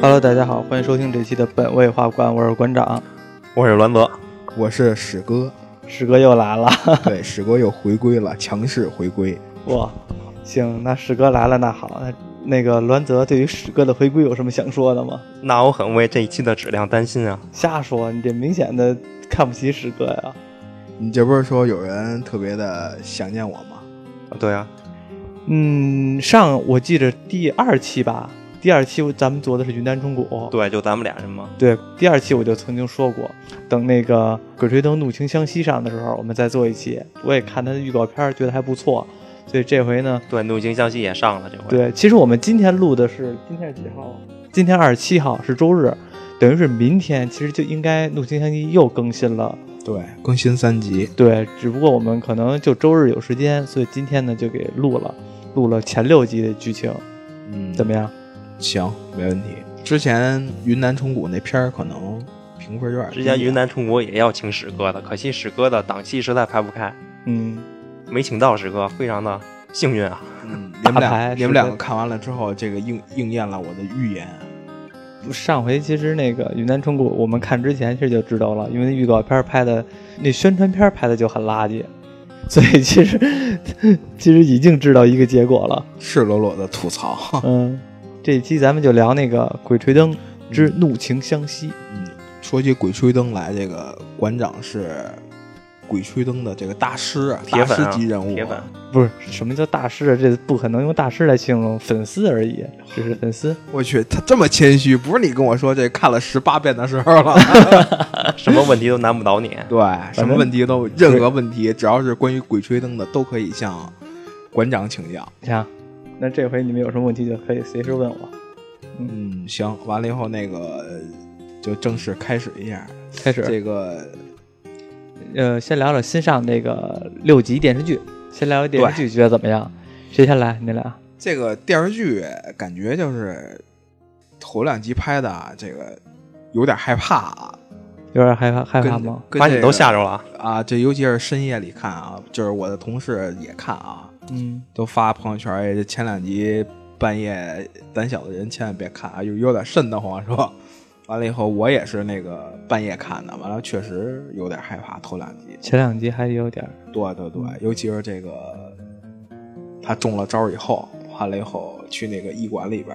Hello，大家好，欢迎收听这期的本位画馆，我是馆长，我是栾泽，我是史哥，史哥又来了，对，史哥又回归了，强势回归。哇，行，那史哥来了，那好，那那个栾泽对于史哥的回归有什么想说的吗？那我很为这一期的质量担心啊！瞎说，你这明显的看不起史哥呀！你这不是说有人特别的想念我吗？啊，对啊，嗯，上我记着第二期吧，第二期咱们做的是云南虫谷，对，就咱们俩人嘛。对，第二期我就曾经说过，等那个《鬼吹灯怒晴湘西》上的时候，我们再做一期。我也看他的预告片，觉得还不错，所以这回呢，对，《怒晴湘西》也上了这回。对，其实我们今天录的是今天是几号？今天二十七号是周日，等于是明天其实就应该《怒晴湘西》又更新了。对，更新三集。对，只不过我们可能就周日有时间，所以今天呢就给录了，录了前六集的剧情。嗯，怎么样？行，没问题。之前云南虫谷那片儿可能评分有点低。之前云南虫谷也要请史哥的，可惜史哥的档期实在排不开，嗯，没请到史哥，非常的幸运啊。嗯，你们俩你们两个看完了之后，这个应应验了我的预言。上回其实那个云南虫谷，我们看之前其实就知道了，因为预告片拍的，那宣传片拍的就很垃圾，所以其实 其实已经知道一个结果了。赤裸裸的吐槽。嗯，这一期咱们就聊那个《鬼吹灯之怒晴湘西》。嗯，说起鬼吹灯来，这个馆长是鬼吹灯的这个大师啊，大铁粉啊师级人物。铁粉，不是什么叫大师啊？这不可能用大师来形容，粉丝而已，只是粉丝。我去，他这么谦虚，不是你跟我说这看了十八遍的时候了。什么问题都难不倒你。对，什么问题都，任何问题，只要是关于鬼吹灯的，都可以向馆长请教。行，那这回你们有什么问题就可以随时问我。嗯，行，完了以后那个就正式开始一下开始，这个。呃，先聊聊新上那个六集电视剧，先聊聊电视剧，觉得怎么样？谁先来？你俩？这个电视剧感觉就是头两集拍的啊，这个有点害怕啊，有点害怕，害怕跟吗？把你都吓着了。啊！这尤其是深夜里看啊，就是我的同事也看啊，嗯，都发朋友圈，哎，这前两集半夜胆小的人千万别看啊，有有点瘆得慌是吧？完了以后，我也是那个半夜看的，完了确实有点害怕，头两集。前两集还有点，对对对，尤其是这个他中了招以后，完了以后去那个医馆里边，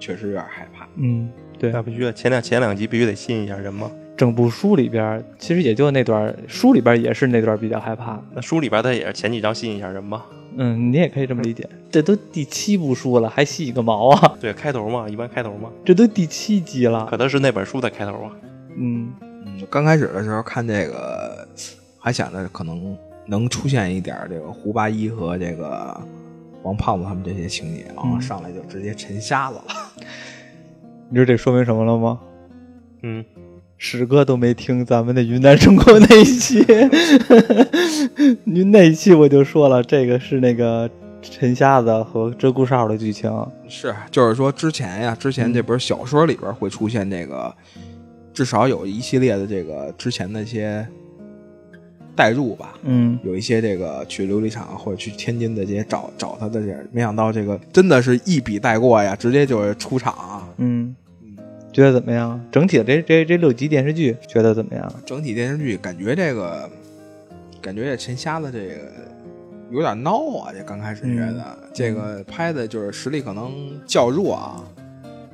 确实有点害怕。嗯，对。那必须的，前两前两集必须得吸引一下人嘛。整部书里边，其实也就那段，书里边也是那段比较害怕。那书里边他也是前几章吸引一下人嘛。嗯，你也可以这么理解。这都第七部书了，还细个毛啊？对，开头嘛，一般开头嘛，这都第七集了。可能是那本书的开头啊。嗯，嗯，刚开始的时候看这个，还想着可能能出现一点这个胡八一和这个王胖子他们这些情节然后上来就直接沉瞎子了。你知道这说明什么了吗？嗯，史哥都没听咱们的云南中国那一期，您那一期我就说了，这个是那个陈瞎子和鹧鸪哨的剧情。是，就是说之前呀，之前这本小说里边会出现这个，至少有一系列的这个之前的一些代入吧。嗯，有一些这个去琉璃厂或者去天津的这些找找他的这，没想到这个真的是一笔带过呀，直接就是出场啊。嗯，觉得怎么样？整体的这这这六集电视剧觉得怎么样？整体电视剧感觉这个，感觉这陈瞎子这个有点孬啊。这刚开始觉得、这个拍的就是实力可能较弱啊。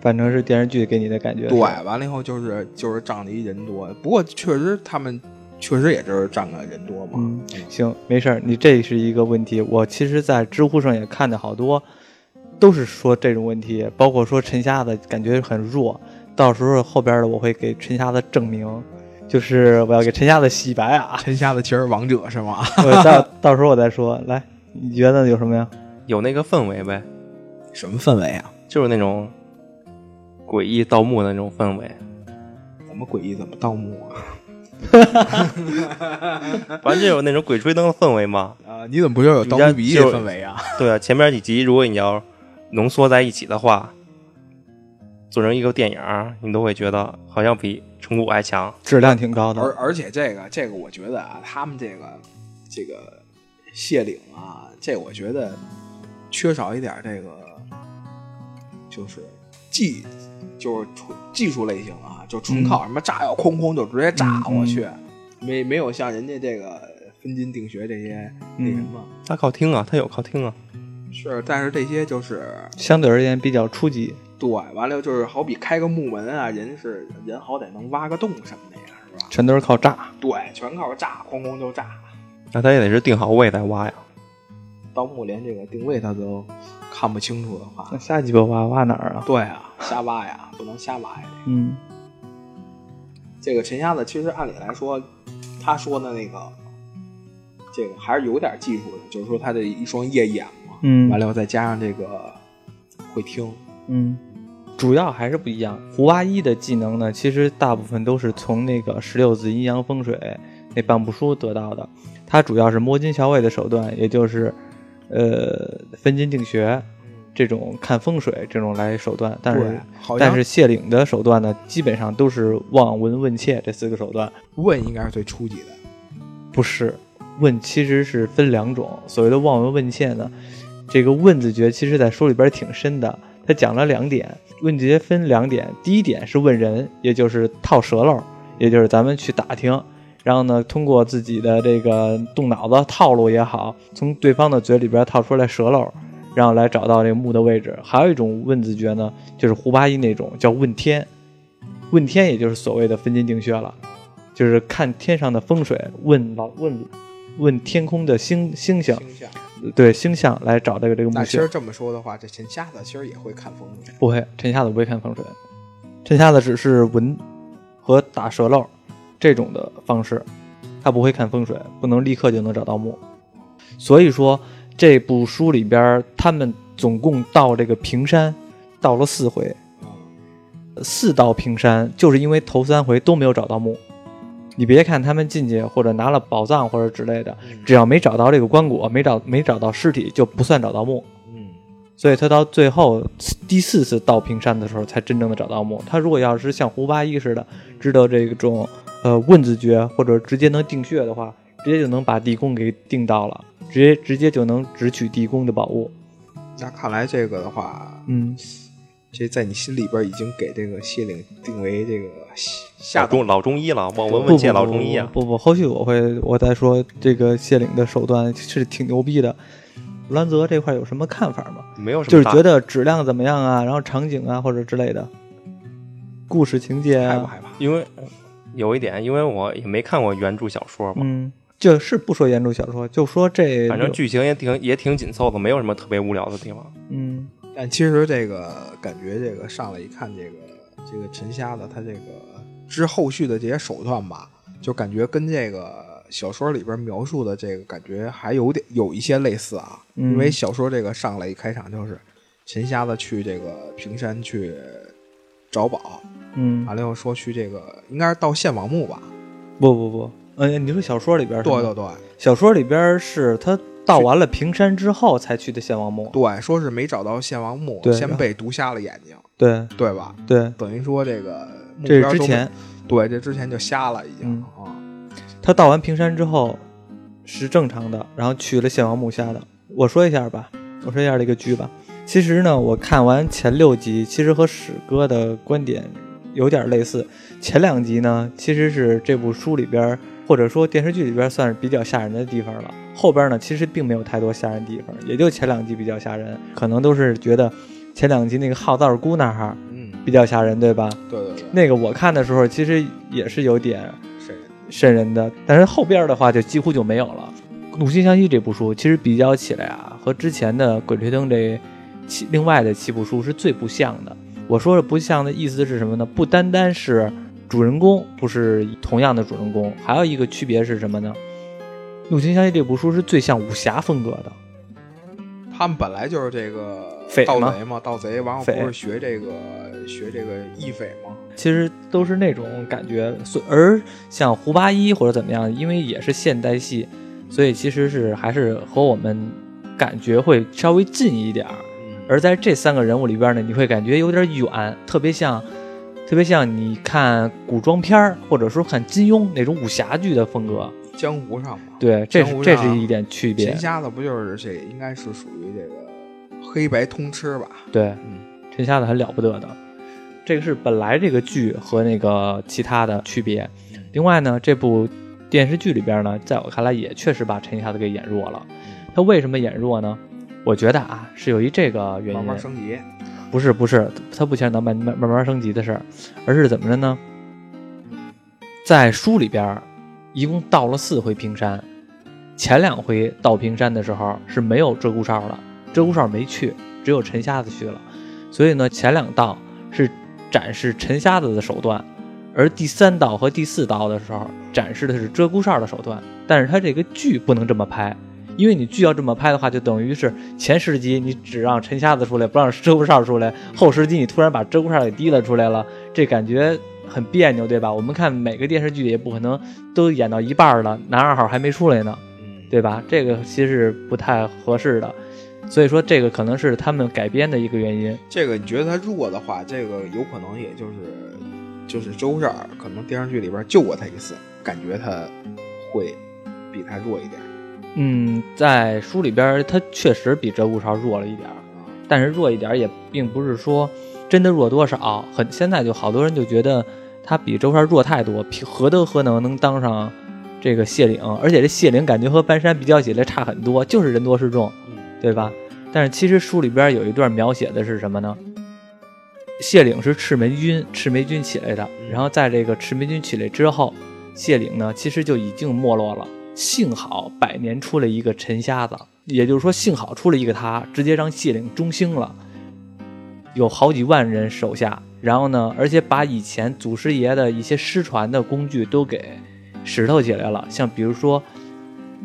反正是电视剧给你的感觉。对，，完了以后就是就是仗着一人多，不过确实他们确实也就是仗着人多嘛。嗯，行，没事儿，你这是一个问题。我其实，在知乎上也看的好多，都是说这种问题，包括说陈瞎子感觉很弱。到时候后边的我会给陈瞎子证明，就是我要给陈瞎子洗白啊。陈瞎子其实王者是吗？我到 到时候我再说。来，你觉得有什么呀？有那个氛围呗，什么氛围啊？就是那种诡异盗墓的那种氛围。怎么诡异？怎么盗墓啊？反正就有那种鬼吹灯的氛围嘛。啊，你怎么不就有盗墓笔记的氛围啊？对啊，前面几集如果你要浓缩在一起的话，做成一个电影，你都会觉得好像比《成谷》还强。质量挺高的。而而且这个这个，我觉得啊，他们这个这个谢岭啊，这我觉得缺少一点这个就是技，就是纯技术类型啊，就纯靠什么炸药哐哐就直接炸嗯过去，没没有像人家这个分金定穴这些那什么。他靠听啊，他有靠听啊。是，但是这些就是相对而言比较初级。对，完了就是好比开个木门啊，人是人好歹能挖个洞什么的呀，是吧？全都是靠炸。对，全靠炸，哐哐就炸。那他也得是定好位再挖呀。盗墓连这个定位他都看不清楚的话那，瞎鸡巴挖挖哪儿啊？对啊，瞎挖呀，不能瞎挖呀。嗯这个陈瞎子其实按理来说，他说的那个，这个还是有点技术的，就是说他的一双夜眼嘛，嗯完了以后再加上这个会听，嗯，主要还是不一样。胡八一的技能呢，其实大部分都是从那个十六字阴阳风水那半部书得到的。他主要是摸金校尉的手段，也就是呃分金定穴这种看风水这种来手段，但是，但是谢岭的手段呢，基本上都是望闻问切这四个手段。问应该是最初级的，不是问，其实是分两种。所谓的望闻问切呢，这个问字诀其实在书里边挺深的。他讲了两点，问字诀分两点。第一点是问人，也就是套舌头，也就是咱们去打听，然后呢，通过自己的这个动脑子套路也好，从对方的嘴里边套出来舌头，然后来找到这个墓的位置。还有一种问字诀呢，就是胡八一那种叫问天，问天也就是所谓的分金定穴了。就是看天上的风水，问老问问天空的星星星，对星象来找这个这个墓穴那其实。这么说的话，这陈瞎子其实也会看风水。不会，陈瞎子不会看风水，陈瞎子只是闻和打舌漏这种的方式，他不会看风水，不能立刻就能找到墓。所以说这部书里边，他们总共到这个平山，到了四回，啊，四道平山，就是因为头三回都没有找到墓。你别看他们进去或者拿了宝藏或者之类的，嗯只要没找到这个棺椁，没找没找到尸体，就不算找到墓。嗯，所以他到最后第四次到平山的时候，才真正的找到墓。他如果要是像胡八一似的，知道这种呃问字诀或者直接能定穴的话，直接就能把地宫给定到了，直接直接就能直取地宫的宝物。那看来这个的话，嗯，这在你心里边已经给这个谢岭定为这个下中老中医了，望闻不问切不不老中医啊。不不，后续我会我再说这个谢岭的手段是挺牛逼的。卢兰泽这块有什么看法吗？没有什么就是觉得质量怎么样啊，然后场景啊或者之类的，故事情节啊，害不害怕？因为有一点，因为我也没看过原著小说嘛，嗯，就是不说原著小说，就说这反正剧情也挺也挺紧凑的，没有什么特别无聊的地方。嗯但其实这个感觉，这个上来一看，这个这个陈瞎子他这个之后续的这些手段吧，就感觉跟这个小说里边描述的这个感觉还有点有一些类似啊。嗯因为小说这个上来一开场就是陈瞎子去这个平山去找宝，嗯，完了又说去这个应该是到献王墓吧？不不不，呃，你说小说里边对对对小说里边是他到完了平山之后才去的献王墓，对，说是没找到献王墓，对先被毒瞎了眼睛，对对吧？对，等于说这个目这是之前对，这之前就瞎了已经嗯啊。他到完平山之后是正常的，然后去了献王墓瞎的。我说一下吧，我说一下这个剧吧。其实呢，我看完前六集，其实和史哥的观点有点类似。前两集呢，其实是这部书里边或者说电视剧里边算是比较吓人的地方了。后边呢，其实并没有太多吓人地方，也就前两集比较吓人，可能都是觉得前两集那个耗灶姑那儿嗯，比较吓人，对吧？对对对，那个我看的时候，其实也是有点是瘆人的，但是后边的话就几乎就没有了。《怒心相惜》这部书其实比较起来啊，和之前的《鬼吹灯》这七另外的七部书是最不像的。我说的不像的意思是什么呢？不单单是主人公不是同样的主人公，还有一个区别是什么呢？《怒心相惜》这部书是最像武侠风格的，他们本来就是这个盗贼嘛，盗贼，完后匪不是学这个学这个义匪吗？其实都是那种感觉。所而像胡八一或者怎么样，因为也是现代戏，所以其实是还是和我们感觉会稍微近一点儿。嗯，而在这三个人物里边呢，你会感觉有点远，特别像，特别像你看古装片儿或者说看金庸那种武侠剧的风格。江湖上嘛，对，这是这是一点区别陈。瞎子不就是这应该是属于这个黑白通吃吧？对，嗯，陈瞎子很了不得的。这个是本来这个剧和那个其他的区别。另外呢，这部电视剧里边呢，在我看来也确实把陈瞎子给演弱了。他为什么演弱呢？我觉得啊，是由于这个原因。慢慢升级，不是不是，他不牵扯到慢慢慢慢升级的事儿，而是怎么着呢？在书里边，一共到了四回平山，前两回到平山的时候是没有鹧鸪哨的，鹧鸪哨没去，只有陈瞎子去了。所以呢，前两道是展示陈瞎子的手段，而第三道和第四道的时候展示的是鹧鸪哨的手段。但是他这个剧不能这么拍，因为你剧要这么拍的话，就等于是前十集你只让陈瞎子出来，不让鹧鸪哨出来，后十集你突然把鹧鸪哨给提了出来了，这感觉很别扭，对吧？我们看每个电视剧也不可能都演到一半了，男二号还没出来呢，嗯，对吧？这个其实是不太合适的，所以说这个可能是他们改编的一个原因。这个你觉得他弱的话，这个有可能也就是就是周这儿可能电视剧里边救过他一次，感觉他会比他弱一点。嗯，在书里边他确实比鹧鸪哨弱了一点但是弱一点儿也并不是说真的弱多少。很现在就好多人就觉得他比周少弱太多，何德何能能当上这个谢岭？而且这谢岭感觉和搬山比较起来差很多，就是人多势众，嗯对吧？但是其实书里边有一段描写的是什么呢？谢岭是赤眉军，赤眉军起来的。嗯然后在这个赤眉军起来之后，谢岭呢其实就已经没落了。幸好百年出了一个陈瞎子，也就是说幸好出了一个他，直接让谢岭中兴了，有好几万人手下。然后呢，而且把以前祖师爷的一些失传的工具都给拾掇起来了，像比如说，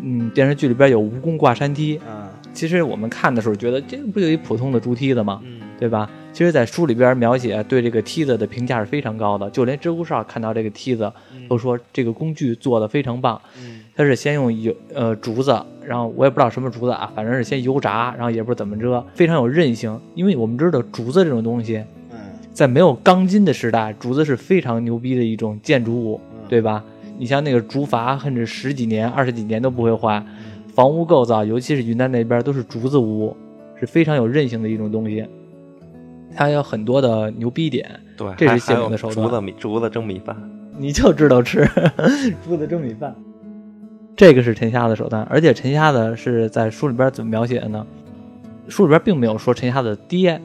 嗯，电视剧里边有蜈蚣挂山梯，嗯其实我们看的时候觉得这不就一普通的竹梯子吗？嗯对吧？其实，在书里边描写对这个梯子的评价是非常高的，就连知乎上看到这个梯子都说这个工具做的非常棒。嗯它是先用油呃竹子，然后我也不知道什么竹子啊，反正是先油炸，然后也不知道怎么着，非常有韧性。因为我们知道竹子这种东西，嗯在没有钢筋的时代，竹子是非常牛逼的一种建筑物，嗯对吧？你像那个竹筏，甚至十几年、二十几年都不会坏。房屋构造，尤其是云南那边都是竹子屋，是非常有韧性的一种东西。它有很多的牛逼点，对，这是还还有谢岭的手段竹子米竹子蒸米饭，你就知道吃竹子蒸米饭。这个是陈瞎子手段，而且陈瞎子是在书里边怎么描写的呢？书里边并没有说陈瞎子爹，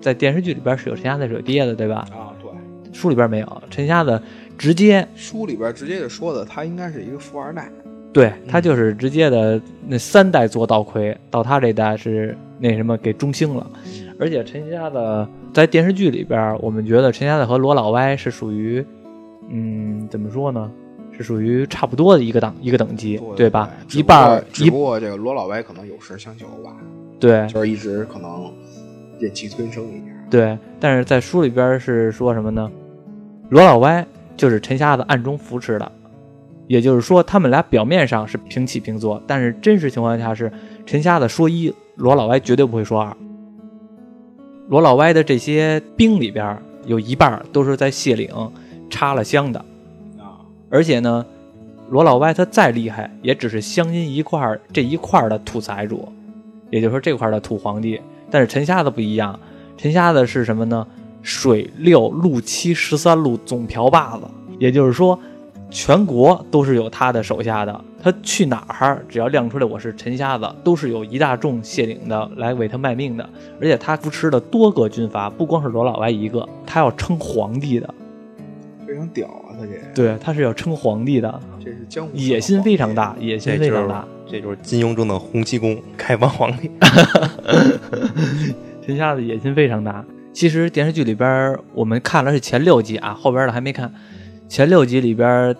在电视剧里边是有陈瞎子是有爹的，对吧？啊，对，书里边没有，陈瞎子直接书里边直接就说的，他应该是一个富二代。对他就是直接的那三代做道魁，到他这代是那什么给中兴了。而且陈瞎子在电视剧里边，我们觉得陈瞎子和罗老歪是属于，嗯，怎么说呢？是属于差不多的一个档一个等级，对吧？一半儿只不过这个罗老歪可能有事相求吧，对就是一直可能忍气吞声一点。对，但是在书里边是说什么呢？罗老歪就是陈瞎子暗中扶持的，也就是说，他们俩表面上是平起平坐，但是真实情况下是陈瞎子说一，罗老歪绝对不会说二。罗老歪的这些兵里边有一半都是在谢岭插了香的，啊，而且呢，罗老歪他再厉害，也只是湘阴一块儿这一块儿的土财主，也就是说这块儿的土皇帝。但是陈瞎子不一样，陈瞎子是什么呢？水六路七十三路总瓢把子，也就是说，全国都是有他的手下的。他去哪儿，只要亮出来我是陈瞎子，都是有一大众谢岭的来为他卖命的。而且他扶持了多个军阀，不光是罗老歪一个，他要称皇帝的。非常屌啊，他这对，他是要称皇帝的。这是江湖野心非常大，野心非常大。这就是金庸中的洪七公开帮皇帝。陈瞎子野心非常大。其实电视剧里边我们看了是前六集啊，后边的还没看。前六集里边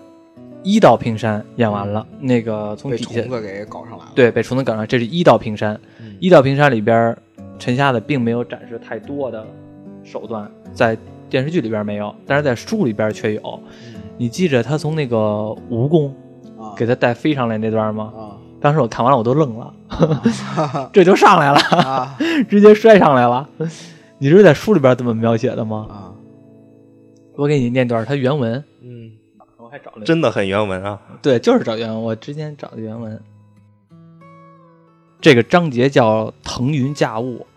一道平山演完了，那个从被底下虫子给搞上来了。对被虫子搞上，这是一道平山。嗯一道平山里边，陈瞎子并没有展示太多的手段，在电视剧里边没有，但是在书里边却有。你记着他从那个蜈蚣啊给他带飞上来那段吗？啊当时我看完了我都愣了，啊 这就上来了。啊 直接摔上来了。你是在书里边这么描写的吗？啊！我给你念段他原文，嗯我还找了，真的很原文啊！对，就是找原文，我之前找的原文。这个章节叫“腾云驾雾”，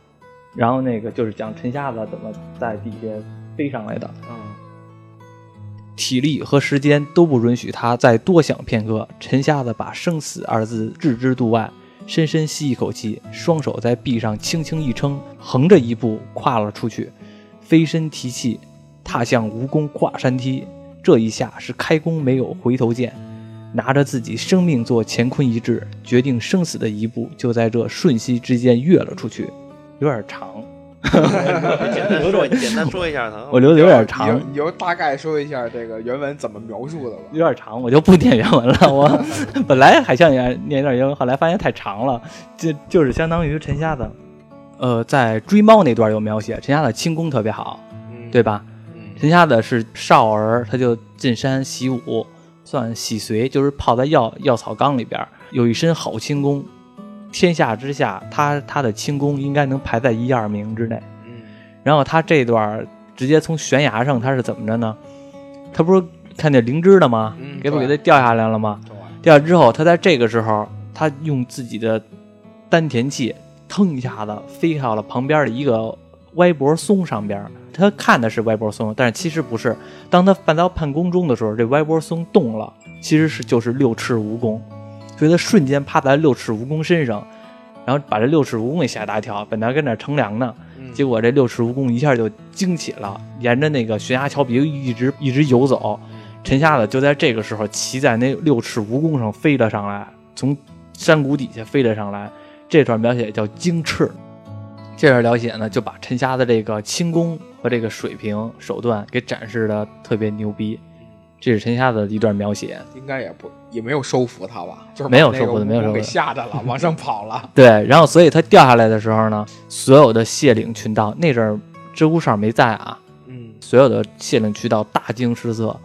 然后那个就是讲陈瞎子怎么在底下飞上来的。嗯体力和时间都不允许他再多想片刻。陈瞎子把生死二字置之度外，深深吸一口气，双手在臂上轻轻一撑，横着一步跨了出去，飞身提气，踏向蜈蚣跨山梯。这一下是开弓没有回头箭，拿着自己生命做乾坤一掷，决定生死的一步就在这瞬息之间跃了出去，有点长。简单说，简单说一下它。我留的有点长，你就大概说一下这个原文怎么描述的吧。有点长，我就不念原文了。我本来还想念念一段原文，后来发现太长了，就就是相当于陈瞎子，呃，在追猫那段有描写，陈瞎子轻功特别好，嗯对吧？嗯陈瞎子是少儿，他就进山习武，算洗髓，就是泡在药药草缸里边，有一身好轻功。天下之下，他他的轻功应该能排在一二名之内。嗯然后他这段直接从悬崖上，他是怎么着呢？他不是看见灵芝了吗？嗯给不给对他掉下来了吗？掉下之后，他在这个时候，他用自己的丹田气，腾一下子飞到了旁边的一个歪脖松上边儿。他看的是歪脖松，但是其实不是。当他翻到判宫中的时候，这歪脖松动了，其实是就是六尺蜈蚣，所以他瞬间趴在六尺蜈蚣身上，然后把这六尺蜈蚣给吓一大跳。本来跟那乘凉呢，嗯结果这六尺蜈蚣一下就惊起了，沿着那个悬崖峭壁一直一直游走。陈瞎子就在这个时候骑在那六尺蜈蚣上飞了上来，从山谷底下飞了上来。这段描写叫惊翅。这段描写呢，就把陈瞎的这个轻功和这个水平手段给展示的特别牛逼。这是陈瞎子的一段描写。应该也不也没有收服他吧？就是没有收服他没有收服给吓着了，往上跑了。对，然后所以他掉下来的时候呢，所有的谢岭群盗那阵儿知乎上没在啊，嗯所有的谢岭渠道大惊失色，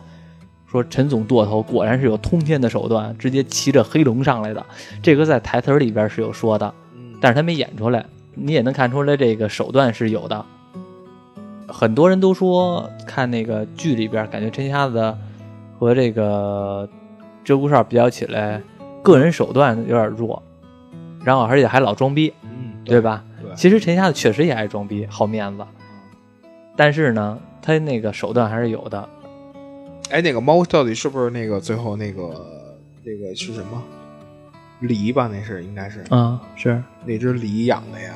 说陈总舵头果然是有通天的手段，直接骑着黑龙上来的。这个在台词里边是有说的，嗯，但是他没演出来，你也能看出来这个手段是有的。很多人都说看那个剧里边，感觉陈瞎子和这个鹧鸪哨比较起来，个人手段有点弱，然后而且还老装逼，嗯对吧？对其实陈瞎子确实也爱装逼，好面子，但是呢，他那个手段还是有的。哎，那个猫到底是不是那个最后那个那个是什么狸吧？那是应该是嗯，是那只狸养的呀？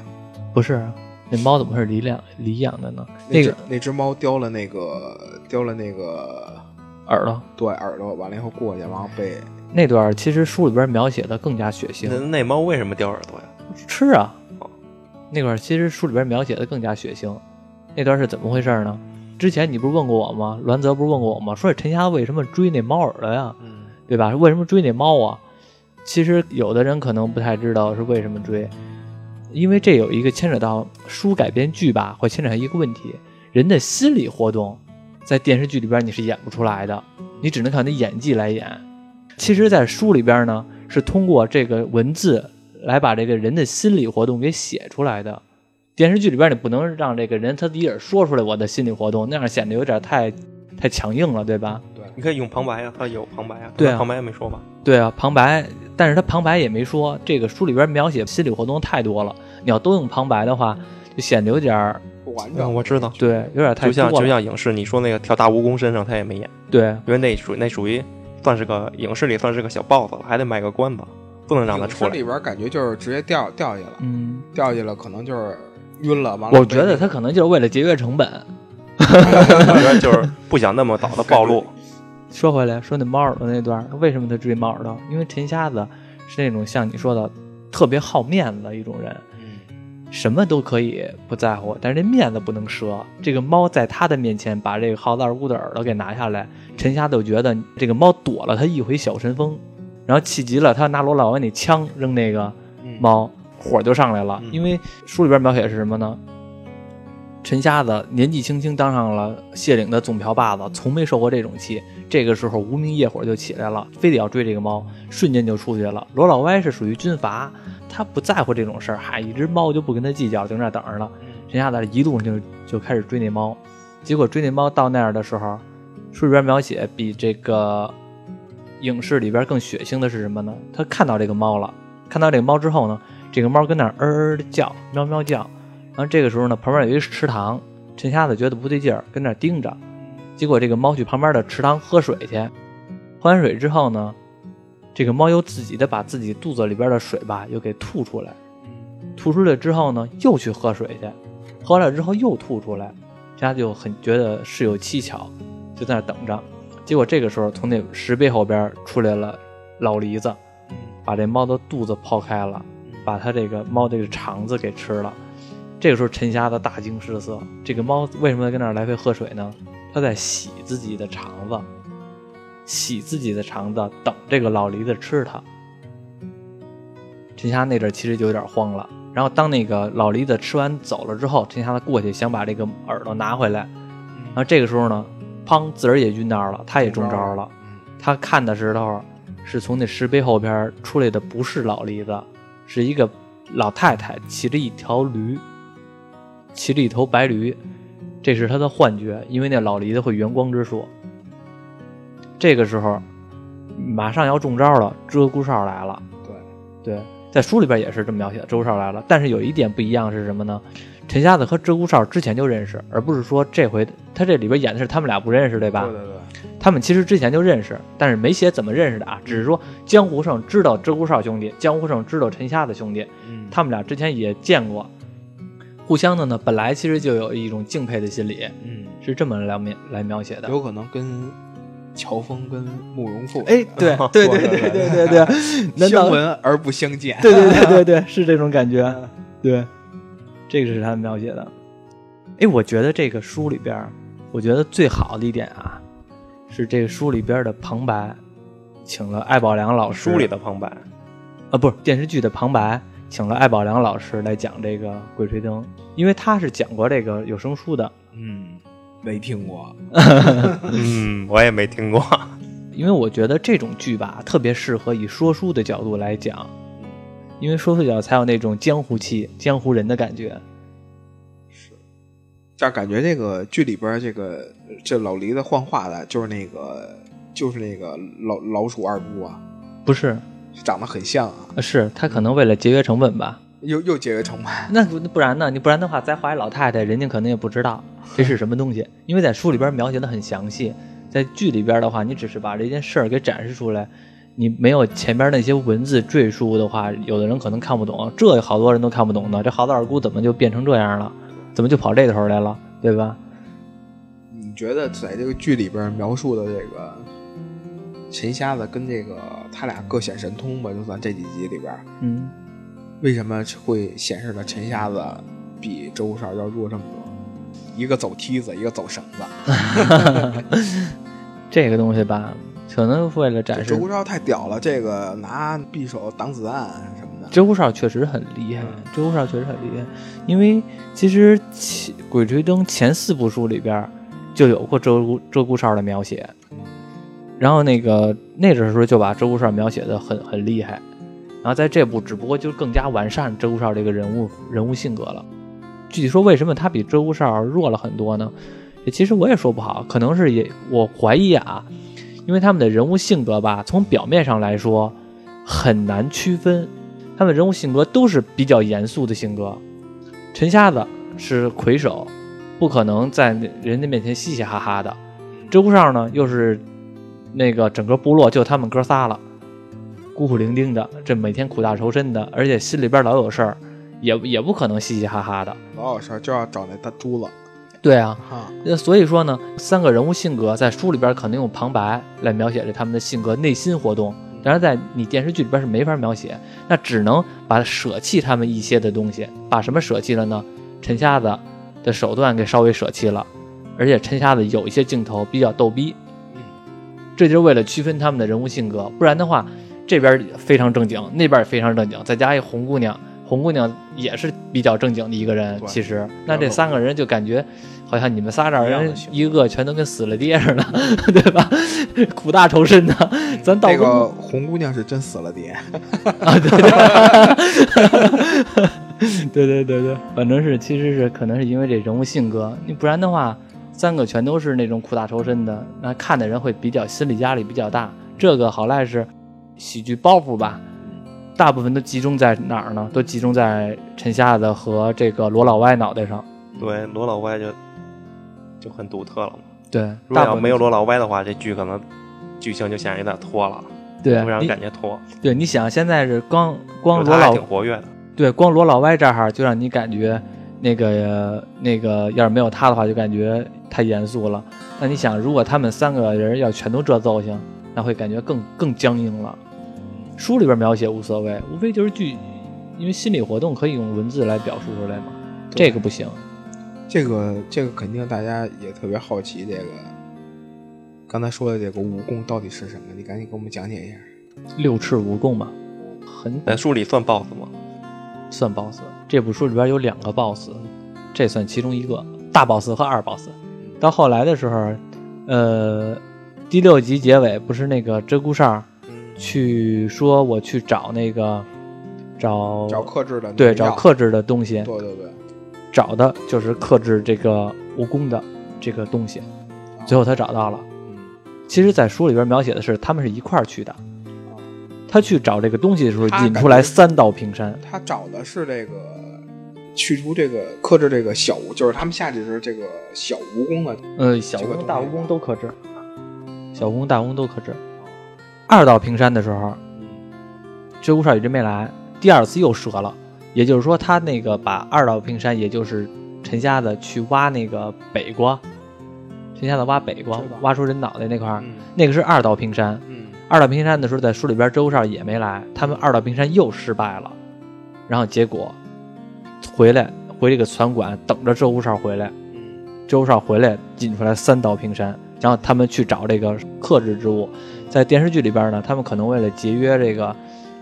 不是啊？那猫怎么是狸养狸养的呢？那只个那只猫叼了那个叼了那个耳朵对耳朵，完了以后过去，然后被那段，其实书里边描写的更加血腥。那那猫为什么叼耳朵呀？吃啊。那段其实书里边描写的更加血腥。那段是怎么回事呢？之前你不是问过我吗？栾泽不是问过我吗？说这陈瞎为什么追那猫耳朵呀？嗯对吧？为什么追那猫啊？其实有的人可能不太知道是为什么追，因为这有一个牵扯到书改编剧吧，会牵扯到一个问题：人的心理活动，在电视剧里边你是演不出来的，你只能靠你演技来演。其实，在书里边呢，是通过这个文字来把这个人的心理活动给写出来的。电视剧里边你不能让这个人他自己说出来我的心理活动，那样显得有点太太强硬了，对吧？对，你可以用旁白啊，他有旁白啊。对啊旁白也没说吧？对啊，旁白，但是他旁白也没说。这个书里边描写心理活动太多了，你要都用旁白的话，就显得有点不完整。我知道。对，有点太就像多了就像影视你说那个跳大蜈蚣身上，他也没演，对因为那属那属于算是个影视里算是个小 boss 了，还得卖个关子，不能让他出来。里边感觉就是直接掉掉下去了，嗯，掉下去了可能就是晕了，完了。我觉得他可能就是为了节约成本。我觉得就是不想那么早的暴露。说回来，说那猫耳朵那段儿，为什么他追猫耳朵？因为陈瞎子是那种像你说的特别好面子的一种人，嗯什么都可以不在乎，但是这面子不能折。这个猫在他的面前把这个耗子二姑的耳朵给拿下来，陈瞎子就觉得这个猫躲了他一回小神风，然后气急了，他拿罗老歪那枪扔那个嗯猫，火就上来了。嗯因为书里边描写是什么呢？陈瞎子年纪轻轻当上了谢岭的总瓢把子，从没受过这种气。这个时候无名业火就起来了，非得要追这个猫，瞬间就出去了。罗老歪是属于军阀，他不在乎这种事儿，嗨，一只猫就不跟他计较，就那等着呢。陈瞎子一路就就开始追那猫，结果追那猫到那儿的时候，书里边描写比这个影视里边更血腥的是什么呢？他看到这个猫了，看到这个猫之后呢，这个猫跟那儿呃呃的叫，喵喵叫，然后这个时候呢，旁边有一池塘，陈瞎子觉得不对劲儿，跟那儿盯着。结果这个猫去旁边的池塘喝水去，喝完水之后呢，这个猫又自己的把自己肚子里边的水吧又给吐出来，吐出来之后呢，又去喝水去，喝完了之后又吐出来，陈瞎子就很觉得事有蹊跷，就在那等着。结果这个时候从那石碑后边出来了老梨子，把这猫的肚子剖开了，把它这个猫这个肠子给吃了。这个时候陈瞎子大惊失色，这个猫为什么在跟那儿来回喝水呢？它在洗自己的肠子，洗自己的肠子，等这个老驴子吃他。陈瞎那阵儿其实就有点慌了。然后当那个老驴子吃完走了之后，陈瞎子过去想把这个耳朵拿回来，然后这个时候呢，砰，自个儿也晕那儿了，他也中招了。他看的时候是从那石碑后边出来的，不是老驴子，是一个老太太骑着一条驴，骑着一头白驴。这是他的幻觉，因为那老梨子会圆光之术。这个时候，马上要中招了，鹧鸪哨来了。对，对，在书里边也是这么描写的，鹧鸪哨来了。但是有一点不一样是什么呢？陈瞎子和鹧鸪哨之前就认识，而不是说这回他这里边演的是他们俩不认识，对吧？对对对，他们其实之前就认识，但是没写怎么认识的啊，只是说江湖上知道鹧鸪哨兄弟，江湖上知道陈瞎子兄弟，嗯，他们俩之前也见过，互相的呢，本来其实就有一种敬佩的心理，嗯，是这么来描来描写的。有可能跟乔峰跟慕容复，哎，对对对对对对对，难相闻而不相见？对对对对对，是这种感觉，对，这个是他描写的。哎，我觉得这个书里边，我觉得最好的一点啊，是这个书里边的旁白，请了艾宝良老师，书里的旁白，啊，不是电视剧的旁白，请了艾宝良老师来讲这个《鬼吹灯》，因为他是讲过这个有声书的。嗯，没听过。嗯，我也没听过。因为我觉得这种剧吧，特别适合以说书的角度来讲，因为说书角才有那种江湖气、江湖人的感觉。是，但感觉这个剧里边这个这老黎的幻化的，就是那个就是那个老老鼠二姑啊，不是，长得很像啊，是他可能为了节约成本吧？又又节约成本。那不不然呢？你不然的话，再画一老太太，人家可能也不知道 这是什么东西，因为在书里边描写的很详细，在剧里边的话，你只是把这件事儿给展示出来，你没有前边那些文字赘述的话，有的人可能看不懂，这好多人都看不懂呢。这好多二姑怎么就变成这样了？怎么就跑这头来了？对吧？你觉得在这个剧里边描述的这个陈瞎子跟这个他俩各显神通吧，就算这几集里边，嗯，为什么会显示的陈瞎子比周少要弱这么多？一个走梯子，一个走绳子。这个东西吧，可能为了展示这周少太屌了，这个拿匕首挡子弹什么的。鹧鸪哨确实很厉害，鹧鸪哨确实很厉害，因为其实前《鬼吹灯》前四部书里边就有过鹧鸪鹧鸪哨的描写，然后那个那阵时候就把鹧鸪哨描写的很很厉害，然后在这部只不过就更加完善鹧鸪哨这个人物人物性格了。具体说为什么他比鹧鸪哨弱了很多呢？其实我也说不好，可能是也我怀疑啊，因为他们的人物性格吧，从表面上来说很难区分。他们人物性格都是比较严肃的性格，陈瞎子是魁首，不可能在人家面前嘻嘻哈哈的。鹧鸪哨呢，又是那个整个部落就他们哥仨了，孤苦伶仃的，这每天苦大仇深的，而且心里边老有事儿，也也不可能嘻嘻哈哈的。老有事儿就要找那大珠子。对啊，哈，那所以说呢，三个人物性格在书里边可能用旁白来描写着他们的性格、内心活动。但是，在你电视剧里边是没法描写，那只能把舍弃他们一些的东西，把什么舍弃了呢？陈瞎子的手段给稍微舍弃了，而且陈瞎子有一些镜头比较逗逼，嗯，这就是为了区分他们的人物性格，不然的话，这边非常正经，那边也非常正经，再加一红姑娘，红姑娘也是比较正经的一个人，其实，那这三个人就感觉好像你们仨这儿人一个个全都跟死了爹似的，对吧？苦大仇深的，咱倒不那个红姑娘是真死了爹。啊，对 对对对对对，反正是其实是可能是因为这人物性格，你不然的话，三个全都是那种苦大仇深的，那看的人会比较心理压力比较大。这个好赖是喜剧包袱吧，大部分都集中在哪儿呢？都集中在陈瞎子和这个罗老歪脑袋上。对，罗老歪就就很独特了嘛。对，如果要没有罗老歪的话，这剧可能剧情就显得有点拖了，对会让人你感觉拖。对，你想现在是光光罗老挺活跃的，对光罗老歪这儿就让你感觉那个那个要是没有他的话，就感觉太严肃了。那你想，如果他们三个人要全都这造型，那会感觉更更僵硬了。书里边描写无所谓，无非就是剧，因为心理活动可以用文字来表述出来嘛，这个不行。这个这个肯定大家也特别好奇，这个刚才说的这个蜈蚣到底是什么？你赶紧给我们讲解一下。六翅蜈蚣嘛，很在书里算 BOSS 吗？算 BOSS。这部书里边有两个 BOSS，这算其中一个大 BOSS 和二 BOSS。到后来的时候，呃，第六集结尾不是那个鹧鸪哨去说我去找那个找找克制的对找克制的东西，对对对，找的就是克制这个蜈蚣的这个东西。最后他找到了。嗯其实，在书里边描写的是他们是一块儿去的。他去找这个东西的时候，引出来三道平山。他找的是这个去除这个克制这个小蜈，就是他们下去时这个小蜈蚣的呃，小蜈蚣、大蜈蚣都克制，小蜈蚣、大蜈蚣都克制。二道平山的时候，鹧鸪哨一直没来，第二次又折了，也就是说，他那个把二道平山，也就是陈瞎子去挖那个北瓜，陈瞎子挖北瓜，挖出人脑袋那块儿，嗯那个是二道平山。嗯二道平山的时候，在书里边鹧鸪哨也没来，他们二道平山又失败了，然后结果回来回这个船馆等着鹧鸪哨回来，嗯鹧鸪哨回来引出来三道平山，然后他们去找这个克制之物，在电视剧里边呢，他们可能为了节约这个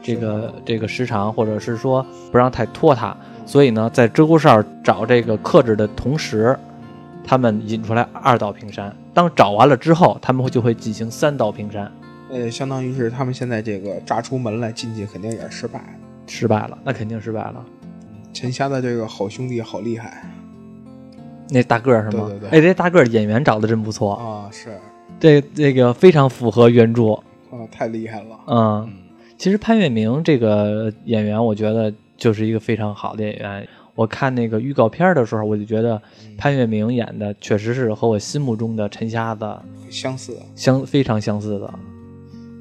这个这个时长，或者是说不让太拖沓，所以呢，在鹧鸪哨找这个克制的同时，他们引出来二道平山。当找完了之后，他们会就会进行三道平山。呃，相当于是他们现在这个炸出门来进去，肯定也是失败了。失败了，那肯定失败了。陈瞎的这个好兄弟好厉害那大个儿是吗？对对对哎，这大个儿演员找的真不错，啊，是这这个非常符合原著。啊，太厉害了。嗯，嗯其实潘粤明这个演员，我觉得就是一个非常好的演员。我看那个预告片的时候，我就觉得潘粤明演的确实是和我心目中的陈瞎子相似，相非常相似的。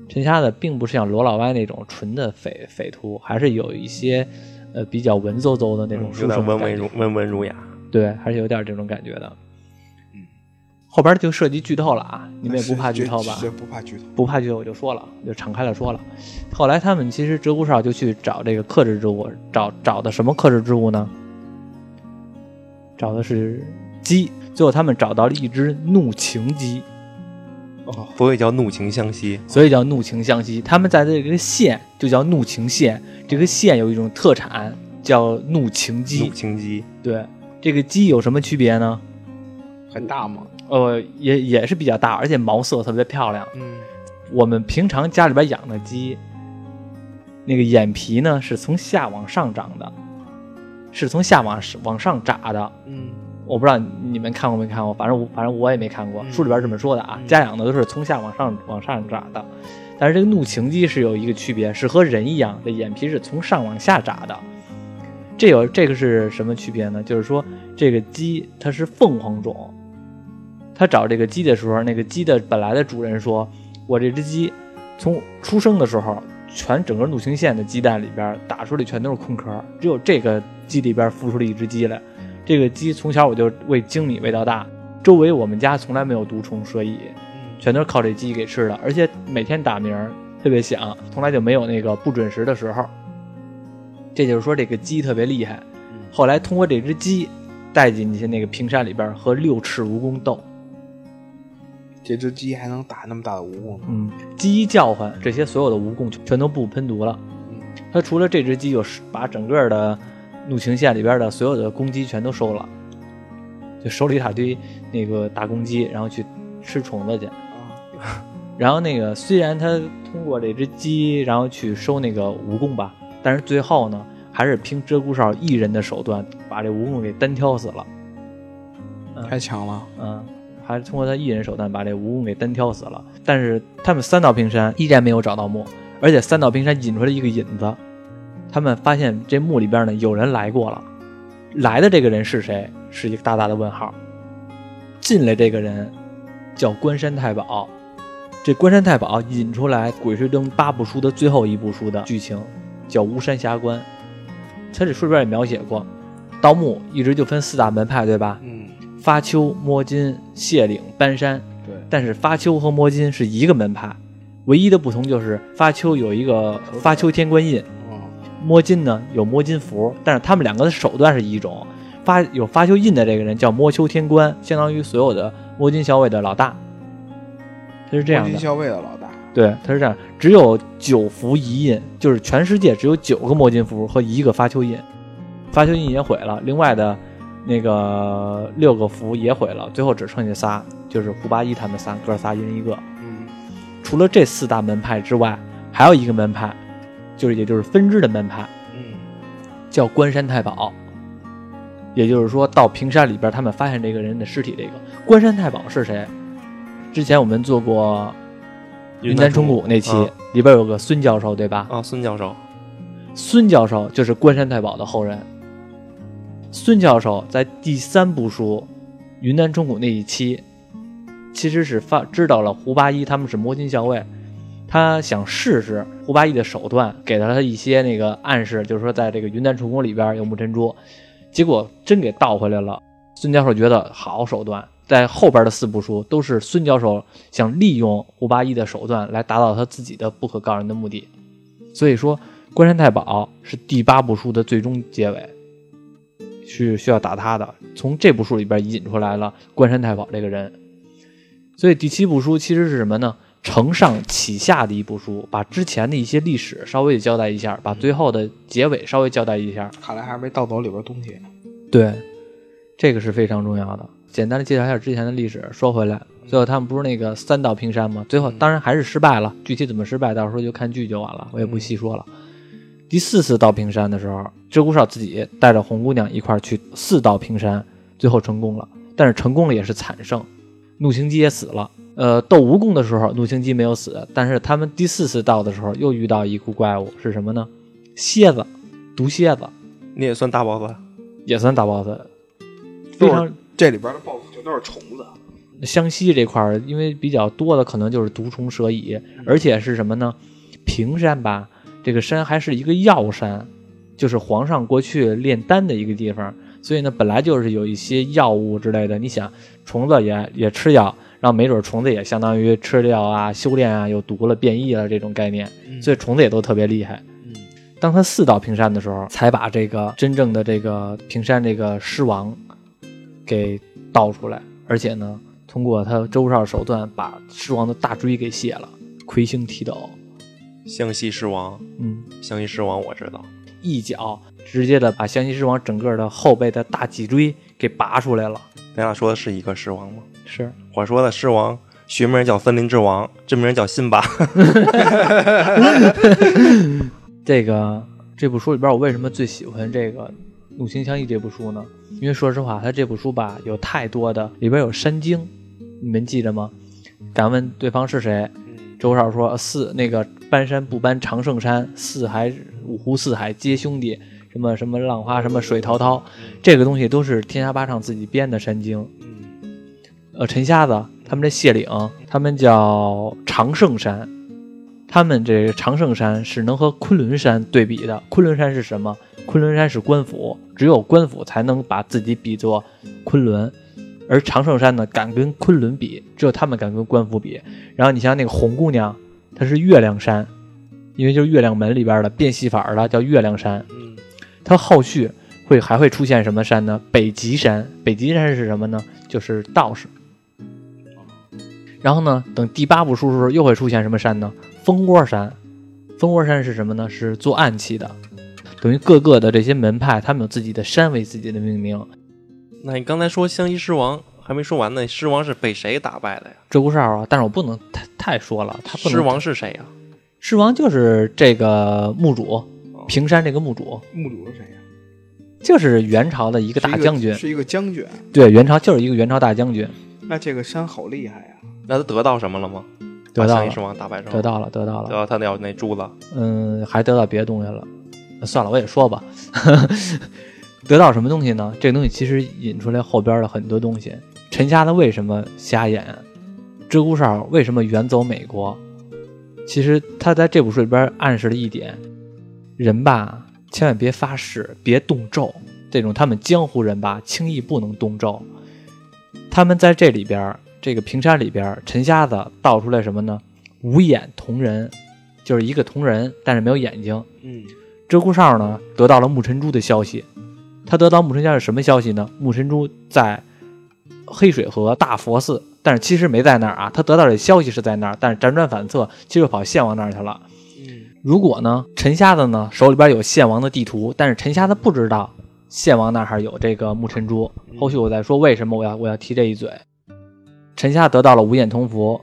陈瞎子并不是像罗老歪那种纯的匪匪徒，还是有一些呃比较文绉绉的那种文生感觉儒温文儒雅。对，还是有点这种感觉的。嗯，后边就涉及剧透了啊，你们也不怕剧透吧？不怕剧透。不怕剧透，我就说了，就敞开了说了。后来他们其实鹧鸪哨就去找这个克制之物，找找的什么克制之物呢？找的是鸡。最后他们找到了一只怒晴鸡，哦，所以叫怒晴湘西。所以叫怒晴湘西。他们在这个县就叫怒晴县，这个县有一种特产叫怒晴怒鸡。晴鸡，对，这个鸡有什么区别呢？很大吗？呃，也也是比较大，而且毛色特别漂亮。嗯，我们平常家里边养的鸡，那个眼皮呢是从下往上长的，是从下往往上眨的。嗯，我不知道你们看过没看过，反正我反正我也没看过，嗯书里边这么说的啊。嗯家养的都是从下往上往上长的，但是这个怒晴鸡是有一个区别，是和人一样，这眼皮是从上往下眨的。这有这个是什么区别呢？就是说这个鸡它是凤凰种，它找这个鸡的时候，那个鸡的本来的主人说：“我这只鸡从出生的时候，全整个怒晴县的鸡蛋里边打出来全都是空壳，只有这个鸡里边孵出了一只鸡来。这个鸡从小我就喂精米喂到大，周围我们家从来没有毒虫蛇蚁，全都是靠这鸡给吃的，而且每天打鸣儿特别响，从来就没有那个不准时的时候。这就是说这个鸡特别厉害。后来通过这只鸡带进去那个平山里边和六翅蜈蚣斗，这只鸡还能打那么大的蜈蚣？嗯，鸡一叫唤，这些所有的蜈蚣全都不喷毒了。它，除了这只鸡，就是把整个的怒晴县里边的所有的公鸡全都收了，就收了一大堆那个大公鸡，然后去吃虫子去。啊，然后那个虽然他通过这只鸡，然后去收那个蜈蚣吧，但是最后呢，还是凭鹧鸪哨一人的手段把这蜈蚣给单挑死了。太强了。嗯，还是通过他一人手段把这蜈蚣给单挑死了。但是他们三道平山依然没有找到墓，而且三道平山引出来一个引子，他们发现这墓里边呢有人来过了，来的这个人是谁？是一个大大的问号。进来这个人叫关山太保，这关山太保引出来《鬼吹灯》八部书的最后一部书的剧情，叫巫山峡关。他这书里边也描写过，盗墓一直就分四大门派，对吧？嗯，发丘、摸金、谢岭、搬山。对，但是发丘和摸金是一个门派，唯一的不同就是发丘有一个发丘天官印，嗯，摸金呢有摸金符，但是他们两个的手段是一种。发有发丘印的这个人叫摸丘天官，相当于所有的摸金校尉的老大。他是这样的，摸金校尉的老大，对，他是这样，只有九符一印，就是全世界只有九个摸金符和一个发丘印，发丘印也毁了，另外的那个六个符也毁了，最后只剩下仨，就是胡八一他们仨，哥仨一人一个。嗯，除了这四大门派之外，还有一个门派，就是也就是分支的门派，嗯，叫关山太保。也就是说到平山里边，他们发现这个人的尸体。这个关山太保是谁？之前我们做过云南虫谷那期，啊里边有个孙教授，对吧？啊，孙教授，孙教授就是关山太保的后人。孙教授在第三部书云南虫谷那一期，其实是发知道了胡八一他们是摸金校尉，他想试试胡八一的手段，给了他一些那个暗示，就是说在这个云南虫谷里边有木珍珠，结果真给盗回来了。孙教授觉得好手段，在后边的四部书都是孙教授想利用胡八一的手段来达到他自己的不可告人的目的，所以说关山太保是第八部书的最终结尾，是需要打他的。从这部书里边引出来了关山太保这个人，所以第七部书其实是什么呢？承上启下的一部书，把之前的一些历史稍微交代一下，把最后的结尾稍微交代一下。看来还是没盗走里边东西。对，这个是非常重要的。简单的介绍一下之前的历史。说回来，最后他们不是那个三道平山吗？最后当然还是失败了，具体怎么失败，到时候就看剧就完了，我也不细说了。第四次到平山的时候，鹧鸪哨自己带着红姑娘一块儿去四道平山，最后成功了，但是成功了也是惨胜，怒晴姬也死了。呃，斗蜈蚣的时候，怒青鸡没有死，但是他们第四次到的时候又遇到一股怪物，是什么呢？蝎子，毒蝎子，那也算大 boss，也算大 boss，非常这里边的 BOSS 就都是虫子。湘西这块儿，因为比较多的可能就是毒虫蛇蚁，而且是什么呢？平山吧，这个山还是一个药山，就是皇上过去炼丹的一个地方，所以呢，本来就是有一些药物之类的。你想，虫子也也吃药，然后没准虫子也相当于吃掉啊、修炼啊、有毒了、变异了这种概念，所以虫子也都特别厉害。嗯，当他四到平山的时候，才把这个真正的这个平山这个狮王给倒出来，而且呢，通过他周少手段把狮王的大椎给卸了，魁星踢斗，湘西狮王，嗯，湘西狮王我知道，一脚直接的把湘西狮王整个的后背的大脊椎给拔出来了。咱俩说的是一个狮王吗？是，我说的狮王学名叫森林之王，真名叫辛巴。这个这部书里边，我为什么最喜欢这个《怒晴相忆》这部书呢？因为说实话，它这部书吧有太多的里边有山经，你们记着吗？敢问对方是谁？周少说四那个搬山不搬长胜山，四海五湖四海皆兄弟，什么什么浪花什么水滔滔，这个东西都是天下八唱自己编的山经。呃，陈瞎子他们这谢岭，他们叫长胜山，他们这个长胜山是能和昆仑山对比的。昆仑山是什么？昆仑山是官府，只有官府才能把自己比作昆仑，而长胜山呢敢跟昆仑比，只有他们敢跟官府比。然后你像那个红姑娘，她是月亮山，因为就是月亮门里边的变戏法的叫月亮山。嗯，它后续会还会出现什么山呢？北极山，北极山是什么呢？就是道士。然后呢，等第八部书的时候又会出现什么山呢？蜂窝山。蜂窝山是什么呢？是做暗器的。等于各个的这些门派，他们有自己的山为自己的命名。那你刚才说湘西狮王还没说完呢，狮王是被谁打败的呀？鹧鸪哨啊，但是我不能太太说了，他不能狮王是谁呀？狮王就是这个墓主，平山这个墓主，墓主是谁呀？就是元朝的一一个大将军。是一个将军。对，元朝就是一个元朝大将军，那这个山好厉害呀！那他得到什么了吗？得到了把湘西狮王打败之后，得到了，得到了。得到他要那珠子。嗯，还得到别的东西了。算了，我也说吧。得到什么东西呢？这个东西其实引出来后边的很多东西。陈瞎子为什么瞎眼？鹧鸪哨为什么远走美国？其实他在这部书里边暗示了一点：人吧，千万别发誓，别动咒。这种他们江湖人吧，轻易不能动咒。他们在这里边，这个平山里边，陈瞎子道出来什么呢？无眼铜人，就是一个铜人，但是没有眼睛。嗯鹧鸪哨呢，得到了木尘珠的消息。他得到木尘珠是什么消息呢？木尘珠在黑水河大佛寺，但是其实没在那儿啊。他得到的消息是在那儿，但是辗转反侧，其实跑献王那儿去了。嗯如果呢，陈瞎子呢手里边有献王的地图，但是陈瞎子不知道献王那儿有这个木尘珠。后续我再说为什么我要我要提这一嘴。陈瞎得到了五眼铜符，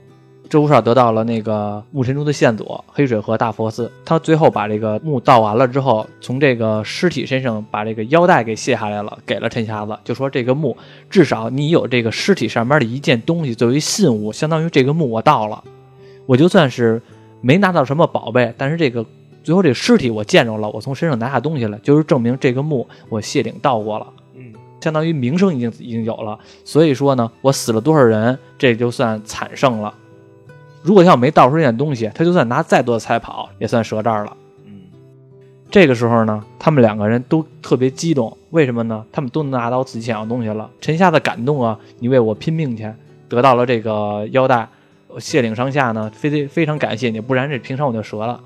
鹧鸪哨得到了那个木尘珠的线索，黑水河大佛寺。他最后把这个墓盗完了之后，从这个尸体身上把这个腰带给卸下来了，给了陈瞎子，就说这个墓至少你有这个尸体上面的一件东西作为信物，相当于这个墓我盗了，我就算是没拿到什么宝贝，但是这个最后这个尸体我见着了，我从身上拿下东西了，就是证明这个墓我谢顶盗过了。嗯相当于名声已经已经有了，所以说呢，我死了多少人，这就算惨胜了。如果要没盗出这件东西，他就算拿再多的财跑，也算折这儿了。嗯这个时候呢，他们两个人都特别激动，为什么呢？他们都能拿到自己想要的东西了。陈瞎子感动啊，你为我拼命去，得到了这个腰带，谢岭上下呢，非得非常感谢你，不然这平常我就折了。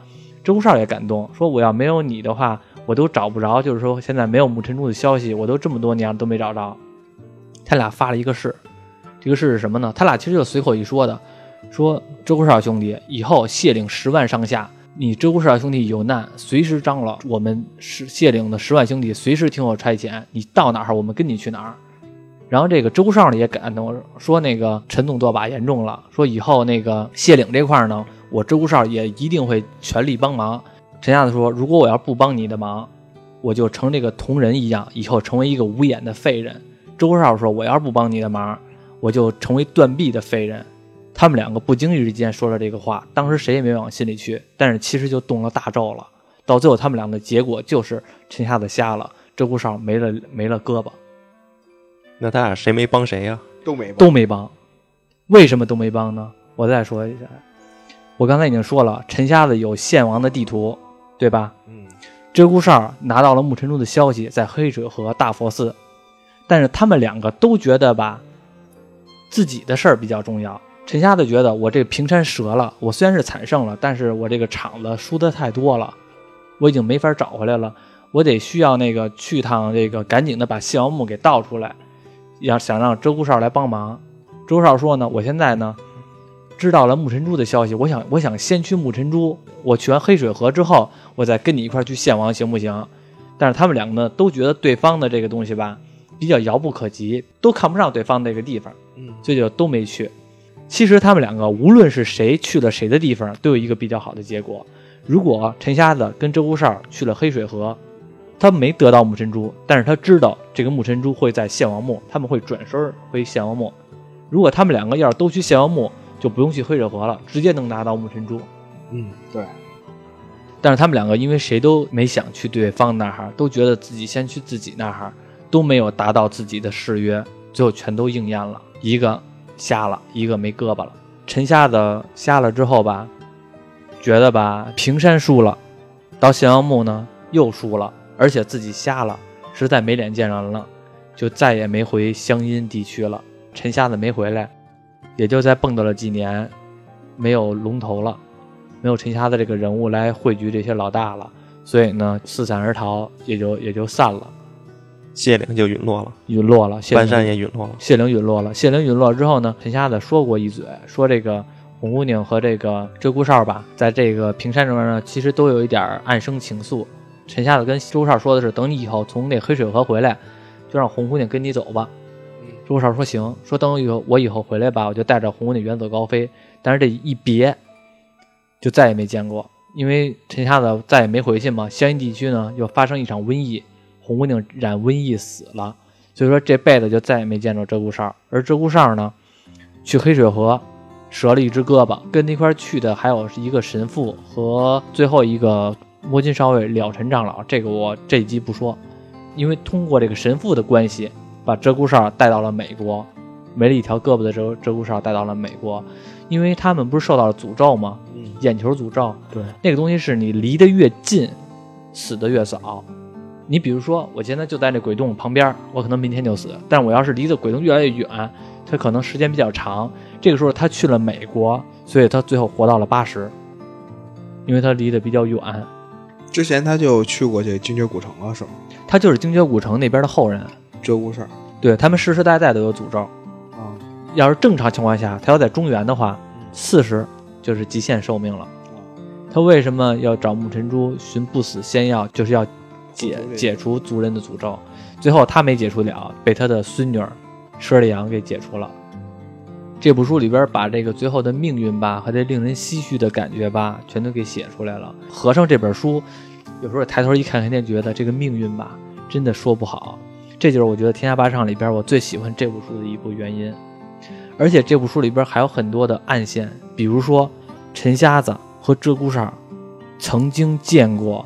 鹧鸪哨也感动，说我要没有你的话，我都找不着，就是说现在没有木尘珠的消息，我都这么多年都没找着。他俩发了一个誓，这个誓是什么呢？他俩其实就随口一说的，说周少兄弟，以后谢岭十万上下，你周少兄弟有难，随时张罗，我们是谢岭的十万兄弟，随时听我差遣，你到哪儿我们跟你去哪儿。然后这个周少呢也感动，说那个陈总舵把严重了，说以后那个谢岭这块呢，我周少也一定会全力帮忙。陈瞎子说，如果我要不帮你的忙，我就成这个铜人一样，以后成为一个无眼的废人。鹧哨说，我要是不帮你的忙，我就成为断臂的废人。他们两个不经意之间说了这个话，当时谁也没往心里去，但是其实就动了大咒了。到最后，他们俩的结果就是陈瞎子瞎了，鹧鸪哨没了没了胳膊。那他俩谁没帮谁呀、都没都没帮。为什么都没帮呢？我再说一下，我刚才已经说了，陈瞎子有献王的地图，对吧？嗯鹧鸪哨拿到了木尘珠的消息，在黑水河大佛寺，但是他们两个都觉得吧，自己的事儿比较重要。陈瞎子觉得我这平山折了，我虽然是惨胜了，但是我这个场子输的太多了，我已经没法找回来了，我得需要那个去趟这个赶紧的把谢王墓给盗出来，要想让鹧鸪哨来帮忙。鹧鸪哨说呢，我现在呢知道了木尘珠的消息，我想我想先去木尘珠，我去完黑水河之后，我再跟你一块去献王，行不行？但是他们两个呢都觉得对方的这个东西吧比较遥不可及，都看不上对方那个地方，嗯所以就都没去。其实他们两个无论是谁去了谁的地方，都有一个比较好的结果。如果陈瞎子跟鹧鸪哨去了黑水河，他没得到木尘珠，但是他知道这个木尘珠会在献王墓，他们会转身回献王墓。如果他们两个要是都去献王墓，就不用去黑水河了，直接能拿到木尘珠。嗯，对，但是他们两个因为谁都没想去对方那儿，都觉得自己先去自己那儿，都没有达到自己的誓约，最后全都应验了。一个瞎了，一个没胳膊了。陈瞎子瞎了之后吧，觉得吧平山输了，到咸阳墓呢又输了，而且自己瞎了，实在没脸见人了，就再也没回湘阴地区了。陈瞎子没回来，也就在蹦跶了几年，没有龙头了。没有陈瞎子这个人物来汇聚这些老大了，所以呢，四散而逃，也就也就散了，谢灵就陨落了，陨落了。谢半山灵也陨落了。谢灵陨落了。谢灵陨落之后呢，陈瞎子说过一嘴，说这个红姑娘和这个鹧鸪哨吧，在这个平山这边呢，其实都有一点暗生情愫。陈瞎子跟鹧鸪哨说的是，等你以后从那黑水河回来，就让红姑娘跟你走吧。鹧鸪哨说行，说等我以后我以后回来吧，我就带着红姑娘远走高飞。但是这一别，就再也没见过，因为陈瞎子再也没回去嘛。湘阴地区呢又发生一场瘟疫，红姑娘染瘟疫死了，所以说这辈子就再也没见着鹧鸪哨。而鹧鸪哨呢，去黑水河折了一只胳膊，跟那块去的还有一个神父和最后一个摸金少尉了尘长老，这个我这一集不说，因为通过这个神父的关系，把鹧鸪哨带到了美国，没了一条胳膊的鹧鹧鸪哨带到了美国，因为他们不是受到了诅咒吗？嗯，眼球诅咒，对，那个东西是你离得越近，死的越早。你比如说，我现在就在那鬼洞旁边，我可能明天就死。但我要是离的鬼洞越来越远，它可能时间比较长。这个时候他去了美国，所以他最后活到了八十，因为他离得比较远。之前他就去过这精绝古城了，是吗？他就是精绝古城那边的后人，鹧鸪哨对他们世世代代都有诅咒。啊，要是正常情况下，他要在中原的话，四十就是极限寿命了。他为什么要找木尘珠寻不死仙药？就是要解解除族人的诅咒。最后他没解除了，被他的孙女儿佘丽阳给解除了。这部书里边把这个最后的命运吧和这令人唏嘘的感觉吧，全都给写出来了。合上这本书，有时候抬头一看，肯定觉得这个命运吧，真的说不好。这就是我觉得《天下八唱》里边我最喜欢这部书的一部原因。而且这部书里边还有很多的暗线，比如说陈瞎子和鹧鸪哨曾经见过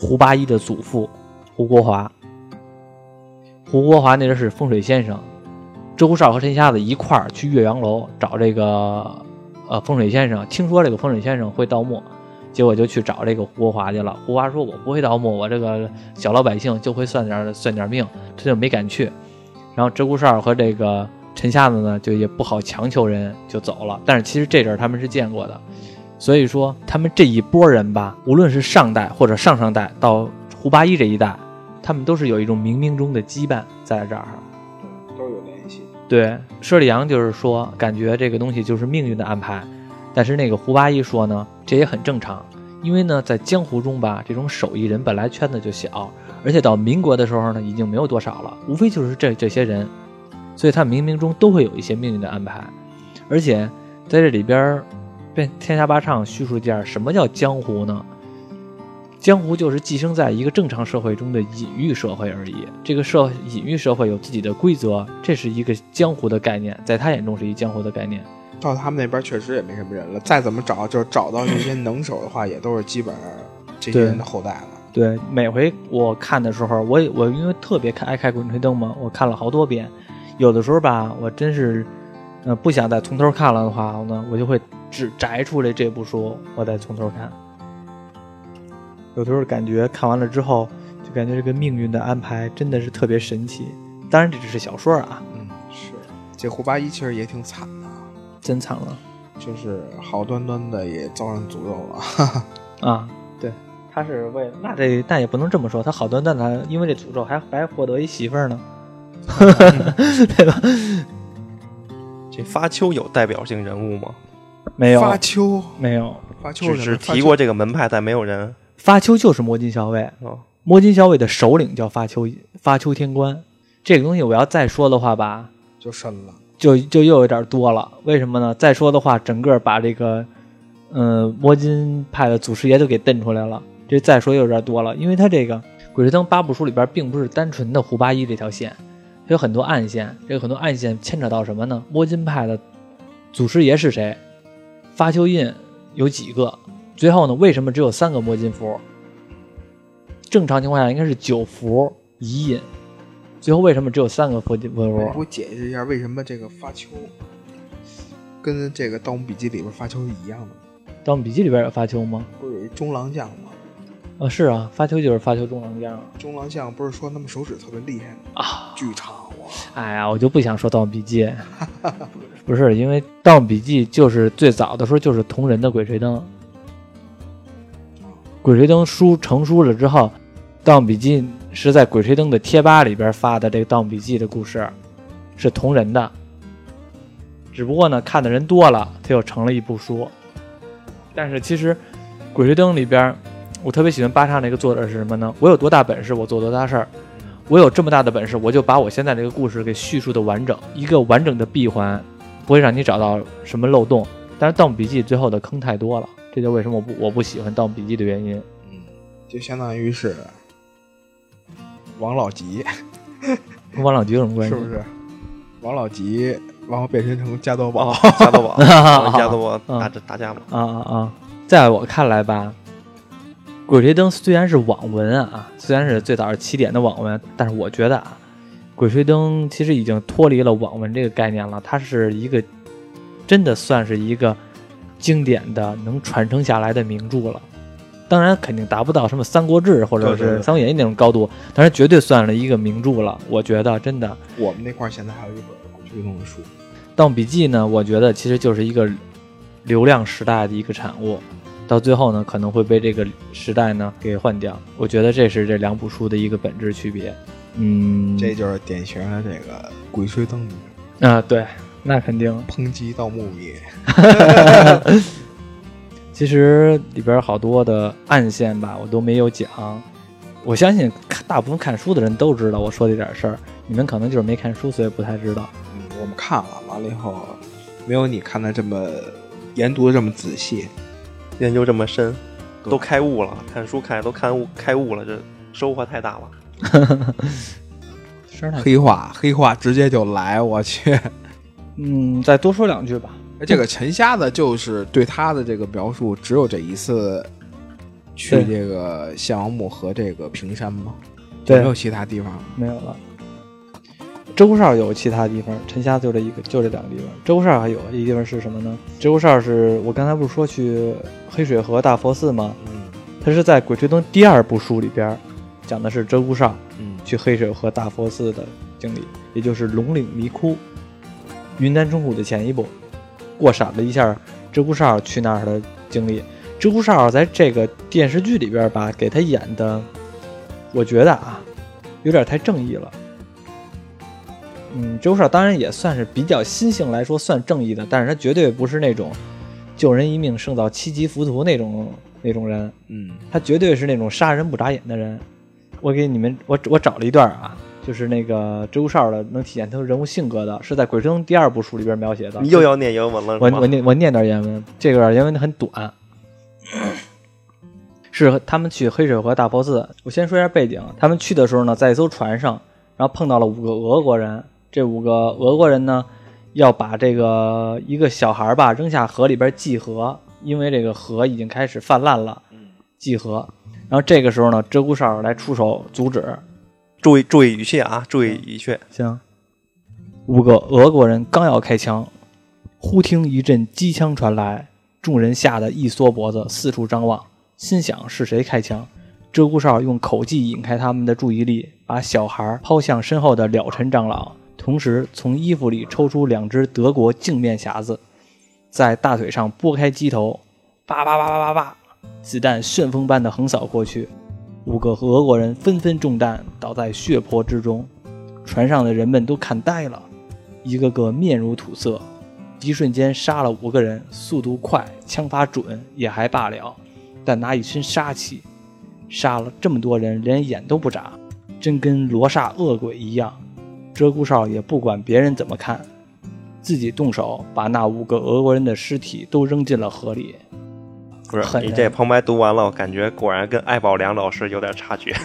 胡八一的祖父胡国华。胡国华那阵是风水先生，鹧鸪哨和陈瞎子一块儿去岳阳楼找这个呃风水先生，听说这个风水先生会盗墓，结果就去找这个胡国华去了。胡华说：“我不会盗墓，我这个小老百姓就会算点算点命。”他就没敢去。然后鹧鸪哨和这个陈瞎子呢，就也不好强求人就走了。但是其实这阵儿他们是见过的，所以说他们这一波人吧，无论是上代或者上上代到胡八一这一代，他们都是有一种冥冥中的羁绊在这儿。对，都有联系。对，佘丽阳就是说，感觉这个东西就是命运的安排。但是那个胡八一说呢，这也很正常，因为呢，在江湖中吧，这种手艺人本来圈子就小，而且到民国的时候呢，已经没有多少了，无非就是这这些人，所以他冥冥中都会有一些命运的安排。而且在这里边儿，变天下八唱叙述一下什么叫江湖呢？江湖就是寄生在一个正常社会中的隐喻社会而已。这个社隐喻社会有自己的规则，这是一个江湖的概念，在他眼中是一江湖的概念。到他们那边确实也没什么人了，再怎么找，就是找到这些 能手的话，也都是基本上这些人的后代了。对，每回我看的时候，我也我因为特别看爱看《滚吹灯》嘛，我看了好多遍。有的时候吧，我真是，呃，不想再从头看了的话呢，我就会只摘出来这部书，我再从头看。有的时候感觉看完了之后，就感觉这个命运的安排真的是特别神奇。当然，这只是小说啊，嗯，是。这胡八一其实也挺惨的，真惨了就是好端端的也遭人诅咒了。哈 哈啊！对，他是为了那这那也不能这么说，他好端端的因为这诅咒还还获得一媳妇儿呢，对吧？这发丘有代表性人物吗？没有，发丘，没有。发丘只是提过这个门派，但没有人发丘就是摸金校尉，哦。摸金校尉的首领叫发丘，发丘天官。这个东西我要再说的话吧，就深了。就就又有点多了。为什么呢？再说的话，整个把这个，嗯、摸金派的祖师爷都给蹬出来了。这再说又有点多了，因为他这个《鬼吹灯》八部书里边，并不是单纯的胡八一这条线，它有很多暗线。这个很多暗线牵扯到什么呢？摸金派的祖师爷是谁？发丘印有几个？最后呢，为什么只有三个摸金符？正常情况下应该是九符一印，最后为什么只有三个佛金符？给我解释一下，为什么这个发丘跟这个《盗墓笔记》里边发丘是一样的？《盗墓笔记》里边有发丘吗？不是有一中郎将吗？啊，是啊，发丘就是发丘中郎将中郎将不是说他们手指特别厉害吗？啊。巨长哇！哎呀，我就不想说《盗墓笔记》，不是因为《盗墓笔记》就是最早的时候就是同人的《鬼吹灯》，《鬼吹灯》书成书了之后，《盗墓笔记》是在《鬼吹灯》的贴吧里边发的这个《盗墓笔记》的故事，是同人的。只不过呢，看的人多了，它又成了一部书。但是其实，《鬼吹灯》里边，我特别喜欢八叉那个作者是什么呢？我有多大本事，我做多大事儿。我有这么大的本事，我就把我现在这个故事给叙述的完整，一个完整的闭环，不会让你找到什么漏洞。但是《盗墓笔记》最后的坑太多了，这就为什么我不我不喜欢《盗墓笔记》的原因。嗯，就相当于是王老吉，跟王老吉有什么关系？是不是？王老吉，然后变身成加多宝哦，，加多宝，加多宝 打打打架嘛。啊啊啊！在我看来吧，鬼吹灯》虽然是网文啊，虽然是最早是起点的网文，但是我觉得啊，《鬼吹灯》其实已经脱离了网文这个概念了，它是一个真的算是一个经典的能传承下来的名著了。当然，肯定达不到什么《三国志》或者是三国演义》那种高度，但是绝对算了一个名著了。我觉得真的，我们那块儿现在还有一本《鬼吹灯》的书，《盗墓笔记》呢，我觉得其实就是一个流量时代的一个产物，到最后呢，可能会被这个时代呢给换掉。我觉得这是这两部书的一个本质区别。嗯，这就是典型的这个《鬼吹灯》里啊，对，那肯定。抨击盗墓笔。其实里边好多的暗线吧，我都没有讲。我相信看大部分看书的人都知道我说这点事儿，你们可能就是没看书，所以不太知道。嗯，我们看了，完了以后没有你看的这么研读的这么仔细。研究这么深，都开悟了，看书看都看悟开悟了，这收获太大了。黑话，黑话直接就来，我去！嗯，再多说两句吧。这个陈瞎子就是对他的这个描述，只有这一次去这个献王墓和这个平山吗？对没有其他地方了？没有了。周哨有其他地方，陈瞎子就这一个，就这两个地方。周哨还有一地方是什么呢？周哨是我刚才不是说去黑水河大佛寺吗？嗯它是在《鬼吹灯》第二部书里边讲的是鹧鸪哨嗯去黑水河大佛寺的经历，也就是龙岭迷窟。云南虫谷的前一部，过闪了一下鹧鸪哨去那儿的经历。鹧鸪哨在这个电视剧里边吧，给他演的，我觉得啊，有点太正义了。嗯，鹧鸪哨当然也算是比较心性来说算正义的，但是他绝对不是那种救人一命胜造七级浮屠那种那种人。嗯他绝对是那种杀人不眨眼的人。我给你们，我我找了一段啊，就是那个鹧鸪哨的，能体现他人物性格的，是在《鬼吹灯》第二部书里边描写的。你又要念原文了，我我念我念点原文，这个原文很短，是他们去黑水河大佛寺。我先说一下背景，他们去的时候呢，在一艘船上，然后碰到了五个俄国人。这五个俄国人呢，要把这个一个小孩吧扔下河里边祭河，因为这个河已经开始泛滥了，祭河。然后这个时候呢，鹧鸪哨来出手阻止，注意注意语气啊，注意语气。行，五个俄国人刚要开枪，忽听一阵机枪传来，众人吓得一缩脖子，四处张望，心想是谁开枪。鹧鸪哨用口技引开他们的注意力，把小孩抛向身后的了尘长老，同时从衣服里抽出两只德国镜面匣子，在大腿上拨开机头，叭叭叭叭叭叭，子弹旋风般的横扫过去。五个俄国人纷纷中弹，倒在血泊之中。船上的人们都看呆了，一个个面如土色。一瞬间杀了五个人，速度快，枪法准也还罢了，但拿一身杀气，杀了这么多人，连眼都不眨，真跟罗刹恶鬼一样。鹧鸪哨也不管别人怎么看，自己动手把那五个俄国人的尸体都扔进了河里。不是你这旁白读完了，我感觉果然跟艾宝良老师有点差距。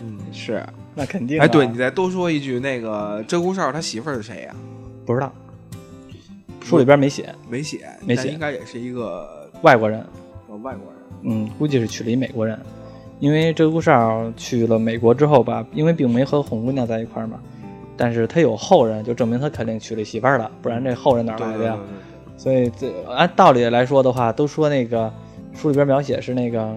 嗯，是。那肯定、啊哎，对你再多说一句，那个鹧鸪哨他媳妇儿是谁呀、不知道，书里边没写，没写，没写应该也是一个外国人。呃外国人。嗯，估计是娶了一美国人，因为鹧鸪哨去了美国之后吧，因为并没和红姑娘在一块儿嘛，但是他有后人，就证明他肯定娶了媳妇儿了，不然这后人哪来的呀？所以这按道理来说的话，都说那个书里边描写是那个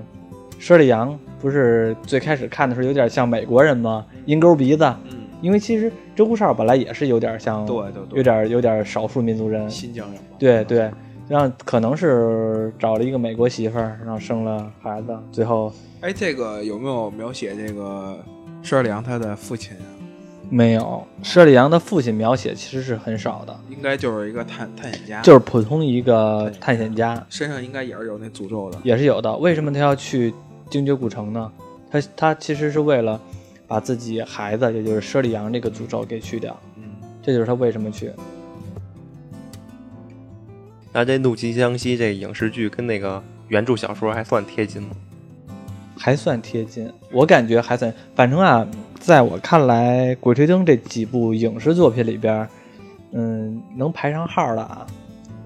佘丽阳，不是最开始看的时候有点像美国人吗？鹰钩鼻子，嗯，因为其实鹧鸪哨本来也是有点像，对对对有点有点少数民族人，新疆人嘛。对对，然后可能是找了一个美国媳妇儿，然后生了孩子，最后哎，这个有没有描写这个施尔良他的父亲啊？没有。佘丽阳的父亲描写其实是很少的，应该就是一个探探险家，就是普通一个探险家，身上应该也是有那诅咒的。也是有的。为什么他要去精绝古城呢？他他其实是为了把自己孩子，也就是佘丽阳这个诅咒给去掉，嗯，这就是他为什么去。那这《怒极湘西》这个影视剧跟那个原著小说还算贴近吗？还算贴近，我感觉还算。反正啊，在我看来，《鬼吹灯》这几部影视作品里边，嗯，能排上号的啊，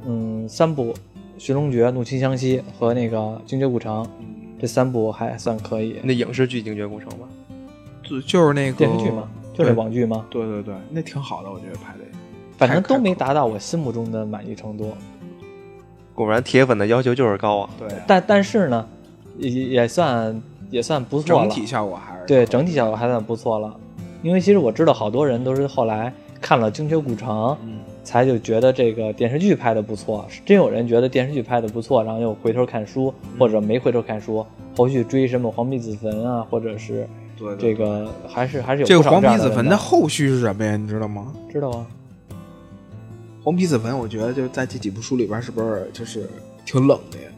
嗯，三部，寻龙诀》《怒晴湘西》和那个《精绝古城》嗯，这三部还算可以。那影视剧《精绝古城》吧，就就是那个电视剧吗？就是网剧吗？对对对，那挺好的，我觉得拍的。反正都没达到我心目中的满意程度。果然铁粉的要求就是高啊。对，但但是呢，也也算也算不错了。整体效果还是对整体效果还算不错了。因为其实我知道好多人都是后来看了《精绝古城》，嗯才就觉得这个电视剧拍的不错。是真有人觉得电视剧拍的不错，然后又回头看书，或者没回头看书，后续追什么黄皮子坟啊，或者是这个还是还是有这个黄皮子坟的后续是什么呀？你知道吗？知道啊？黄皮子坟，我觉得就在这几部书里边，是不是就是挺冷的呀？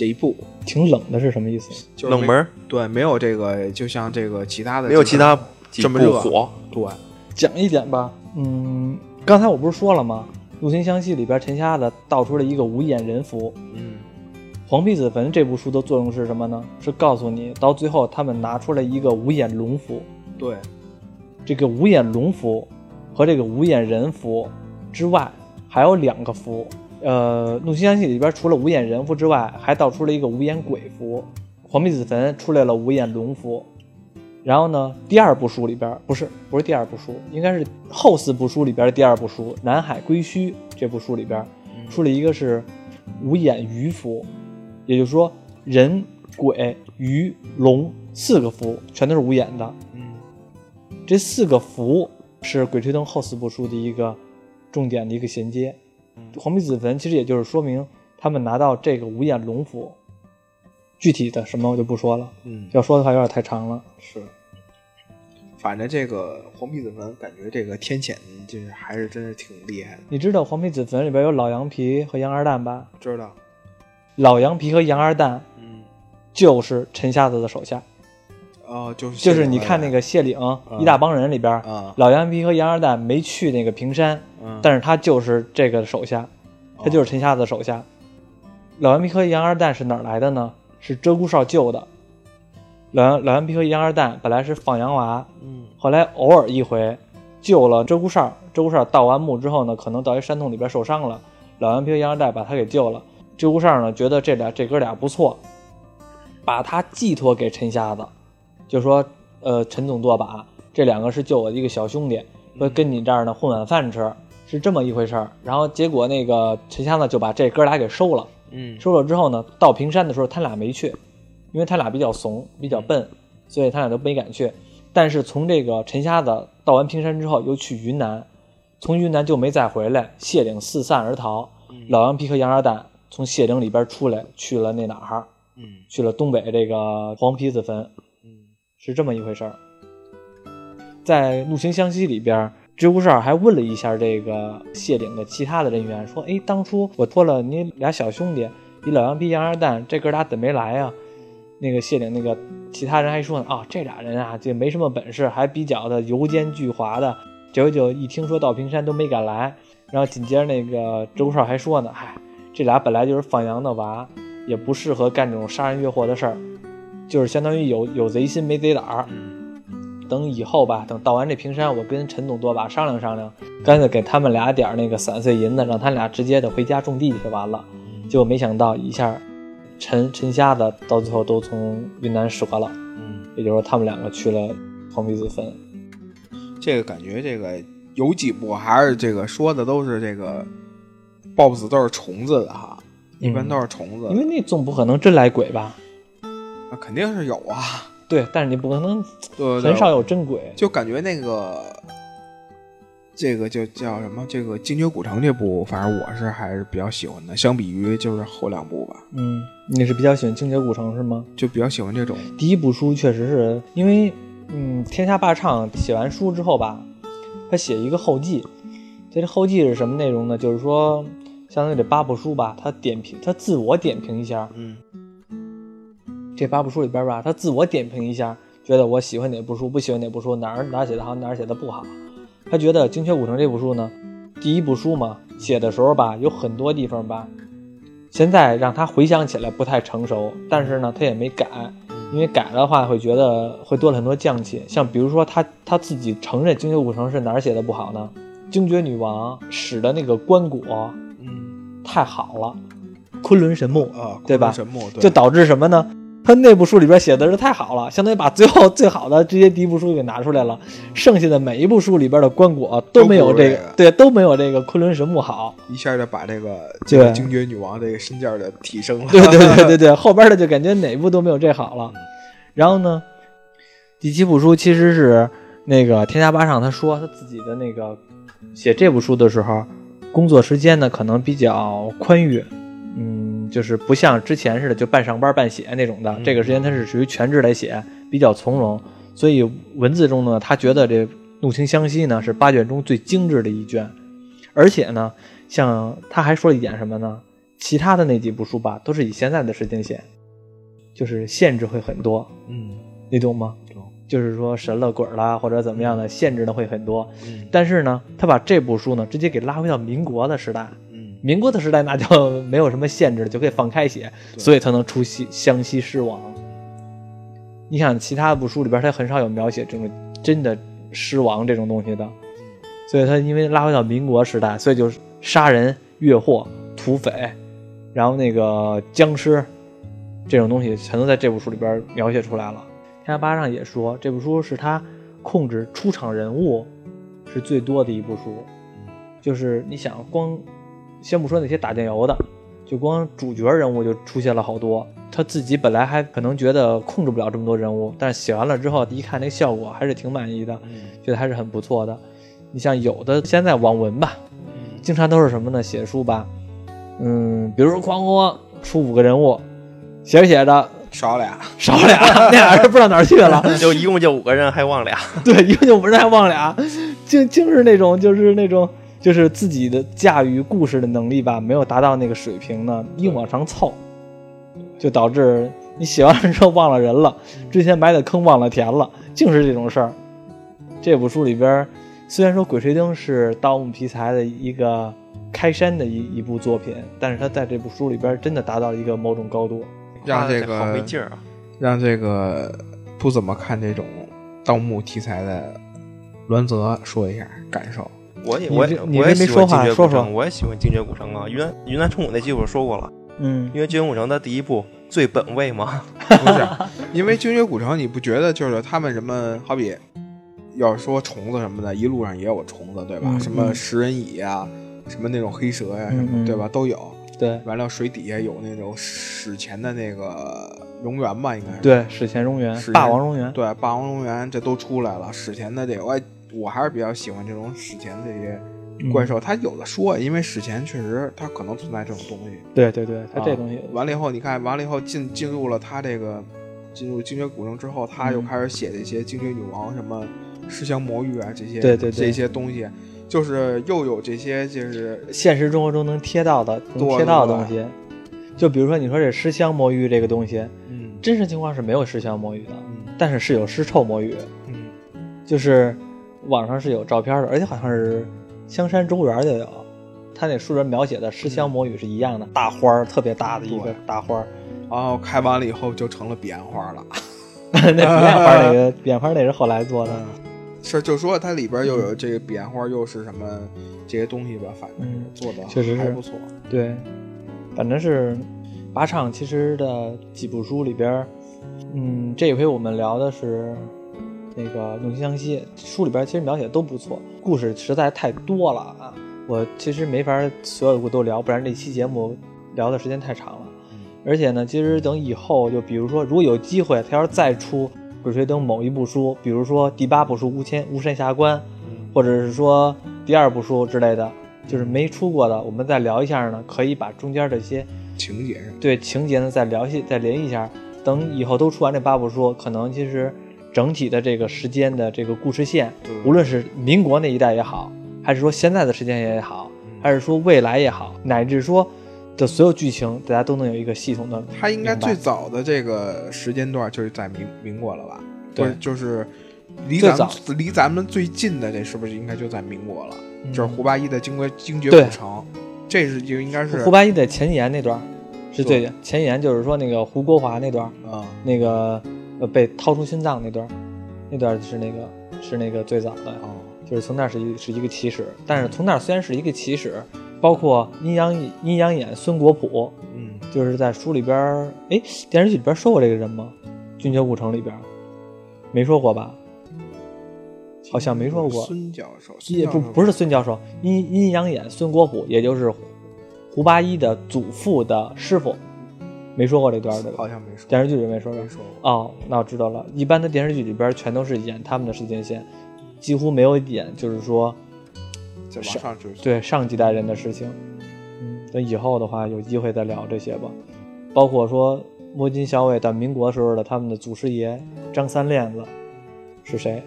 这一步挺冷的是什么意思？就是冷门儿对，没有这个，就像这个其他的没有其他这么热火。对，讲一点吧。嗯，刚才我不是说了吗？《陆行湘西》里边陈瞎子道出了一个无眼人符。嗯黄皮子坟这部书的作用是什么呢？是告诉你，到最后他们拿出了一个无眼龙符。对，这个无眼龙符和这个无眼人符之外，还有两个符。呃，《怒晴湘西》里边除了无眼人符之外，还道出了一个无眼鬼符。黄皮子坟出来了无眼龙符。然后呢，第二部书里边不是不是第二部书，应该是后四部书里边的第二部书《南海归墟》这部书里边出了一个是无眼鱼符，也就是说人、鬼、鱼、龙四个符全都是无眼的。嗯这四个符是《鬼吹灯》后四部书的一个重点的一个衔接。黄皮子坟其实也就是说明他们拿到这个无眼龙符，具体的什么我就不说了，嗯，要说的话有点太长了。是。反正这个黄皮子坟，感觉这个天谴就是还是真是挺厉害的。你知道黄皮子坟里边有老羊皮和羊二蛋吧？知道？老羊皮和羊二蛋嗯，就是陈瞎子的手下，哦，就是就是你看那个谢岭、一大帮人里边，啊，老羊皮和羊二蛋没去那个平山，嗯，但是他就是这个手下，他就是陈瞎子的手下。老羊皮和羊二蛋是哪儿来的呢？是鹧鸪哨救的。老羊老羊皮和羊二蛋本来是放羊娃，嗯后来偶尔一回救了鹧鸪哨，鹧鸪哨盗完墓之后呢，可能到一山洞里边受伤了，老羊皮和羊二蛋把他给救了。鹧鸪哨呢觉得这俩这哥俩不错，把他寄托给陈瞎子，就说呃陈总舵把这两个是救我的一个小兄弟，说跟你这儿呢混碗饭吃，是这么一回事儿。然后结果那个陈瞎子就把这哥俩给收了。嗯收了之后呢，到平山的时候他俩没去，因为他俩比较怂，比较笨，所以他俩都没敢去。但是从这个陈瞎子到完平山之后，又去云南，从云南就没再回来，谢岭四散而逃。老羊皮和羊二蛋从谢岭里边出来，去了那哪儿？嗯去了东北这个黄皮子坟，嗯是这么一回事儿。在《怒晴湘西》里边，鹧鸪哨还问了一下这个谢岭的其他的人员，说：“哎，当初我托了你俩小兄弟，一老羊皮羊二蛋，这哥俩怎没来呀？”那个谢岭那个其他人还说呢：“啊，这俩人啊，就没什么本事，还比较的油尖巨滑的。”九九一听说到平山都没敢来，然后紧接着那个鹧鸪哨还说呢：“嗨，这俩本来就是放羊的娃，也不适合干这种杀人越货的事儿，就是相当于有有贼心没贼胆儿。”嗯等以后吧，等到完这平山，我跟陈总多把商量商量，干脆给他们俩点儿那个散碎银子，让他俩直接的回家种地就完了。结果没想到一下，陈陈瞎子到最后都从云南折了，嗯，也就是说他们两个去了黄皮子坟。这个感觉这个有几部还是这个说的都是这个 BOSS 都是虫子的哈，一般都是虫子，因为那总不可能真来鬼吧？那肯定是有啊，对，但是你不可能很少有真鬼。就感觉那个这个就叫什么？这个《精绝古城》这部，反正我是还是比较喜欢的，相比于就是后两部吧，嗯，你是比较喜欢《精绝古城》是吗？就比较喜欢这种。第一部书确实是因为，嗯，天下霸唱写完书之后吧，他写一个后记，这个后记是什么内容呢？就是说，相当于这八部书吧，他点评，他自我点评一下嗯这八部书里边吧，他自我点评一下，觉得我喜欢哪部书，不喜欢哪部书，哪儿哪儿写的好，哪儿写的不好。他觉得《精绝古城》这部书呢，第一部书嘛，写的时候吧，有很多地方吧，现在让他回想起来不太成熟，但是呢，他也没改，因为改的话会觉得会多了很多匠气。像比如说他他自己承认《精绝古城》是哪儿写的不好呢？精绝女王使的那个棺椁嗯太好了，昆仑神木，啊，对吧神木就导致什么呢？他那部书里边写的是太好了，相当于把最后最好的这些第一部书给拿出来了，剩下的每一部书里边的棺椁都没有这个对，都没有这个昆仑神木好。一下就把这个对这个精绝女王这个身价的提升了。对对对对 对，后边的就感觉哪部都没有这好了。然后呢，第七部书其实是那个天下八上他说他自己的那个写这部书的时候，工作时间呢可能比较宽裕，嗯，就是不像之前似的就半上班半写那种的，这个时间他是属于全职来写，比较从容。所以文字中呢，他觉得这《怒晴湘西》呢是八卷中最精致的一卷，而且呢，像他还说了一点什么呢？其他的那几部书吧，都是以现在的时间写，就是限制会很多，嗯你懂吗？懂就是说神了鬼了或者怎么样的限制呢会很多。嗯但是呢，他把这部书呢直接给拉回到民国的时代，嗯民国的时代那就 没有什么限制了，就可以放开写，所以才能出西湘西狮王。你想其他部书里边，他很少有描写这种真的狮王这种东西的，所以他因为拉回到民国时代，所以就是杀人、越货、土匪，然后那个僵尸这种东西，全都在这部书里边描写出来了。天下八上也说，这部书是他控制出场人物是最多的一部书，就是你想光先不说那些打酱油的，就光主角人物就出现了好多。他自己本来还可能觉得控制不了这么多人物，但是写完了之后，一看那个效果还是挺满意的，嗯觉得还是很不错的。你像有的现在网文吧，经常都是什么呢？写书吧，嗯，比如说哐哐出五个人物，写着写着少俩，少俩，那俩人不知道哪儿去了。就一共就五个人，还忘俩。对，一共就五个人还忘俩，竟竟是那种就是那种就是自己的驾驭故事的能力吧，没有达到那个水平呢，硬往上凑，就导致你写完之后忘了人了，之前埋的坑忘了填了，竟是这种事儿。这部书里边，虽然说《鬼吹灯》是盗墓题材的一个开山的一一部作品，但是它在这部书里边真的达到了一个某种高度。让这个好没个劲儿啊！让这个不怎么看这种盗墓题材的栾泽说一下感受。你我也我也我也喜欢这没说话精绝古说说城，我也喜欢精绝古城啊。云南云南虫谷那集我说过了，嗯因为精绝古城的第一部最本位嘛，不是，因为精绝古城，你不觉得就是他们什么，好比要说虫子什么的，一路上也有虫子，对吧？嗯什么嗯食人蚁呀、什么那种黑蛇呀、什么，对吧？都有。对完了，水底下有那种史前的那个蝾螈吧，应该是。对，史前蝾螈，霸王蝾螈。对，霸王蝾螈这都出来了。史前的这个，我也我还是比较喜欢这种史前这些嗯怪兽。它有的说，因为史前确实它可能存在这种东西。对对对，它这啊东西，完了以后，你看完了以后进进入了他这个进入精绝古城之后，他又嗯开始写这些精绝女王什么尸香魔域啊这些对对对这些东西，就是又有这些就是现实生活中能贴到的、能贴到的东西。就比如说，你说这尸香魔芋这个东西，嗯真实情况是没有尸香魔芋的，嗯但是是有尸臭魔芋，嗯就是网上是有照片的，而且好像是香山中园就有。他那书里描写的尸香魔语是一样的，大花儿特别大的一个大花儿，然后开完了以后就成了彼岸花了。那彼岸花那个 彼岸花那是后来做的，嗯，是就说它里边又有这个彼岸花，又是什么这些东西吧，反正嗯是做的确实还不错。对，反正是八唱其实的几部书里边，嗯，这回我们聊的是那个《怒晴湘西》，书里边其实描写都不错，故事实在太多了啊，我其实没法所有的故事都聊，不然这期节目聊的时间太长了。而且呢，其实等以后，就比如说，如果有机会，他要是再出《鬼吹灯》某一部书，比如说第八部书《巫千巫山峡关》，或者是说第二部书之类的，就是没出过的，我们再聊一下呢，可以把中间这些情节上，对情节呢再聊一再联系一下。等以后都出完这八部书，可能其实整体的这个时间的这个故事线，无论是民国那一代也好，还是说现在的时间也好，还是说未来也好，乃至说的所有剧情，大家都能有一个系统的。它应该最早的这个时间段就是在民民国了吧？对。就是离咱们离咱们最近的这是不是应该就在民国了？嗯。就是胡八一的精绝精绝古城，这是就应该是胡八一的前言那段儿是最前言，就是说那个胡国华那段儿，啊。那个呃被掏出心脏那段，那段是那个是那个最早的。哦就是从那儿是一是一个起始，但是从那儿虽然是一个起始，包括阴阳阴阳眼孙国普，嗯就是在书里边儿，哎，电视剧里边说过这个人吗？《军校故城》里边没说过吧？好像没说过。孙教授，也不不是孙教授，阴阴阳眼孙国普，也就是胡八一的祖父的师傅，没说过这段对吧？好像没说。电视剧里没说过。没说过。哦，那我知道了。一般的电视剧里边全都是演他们的时间线，几乎没有演就是说就往上就是对上几代人的事情。嗯，等以后的话有机会再聊这些吧，包括说摸金校尉到民国时候的他们的祖师爷张三链子是谁，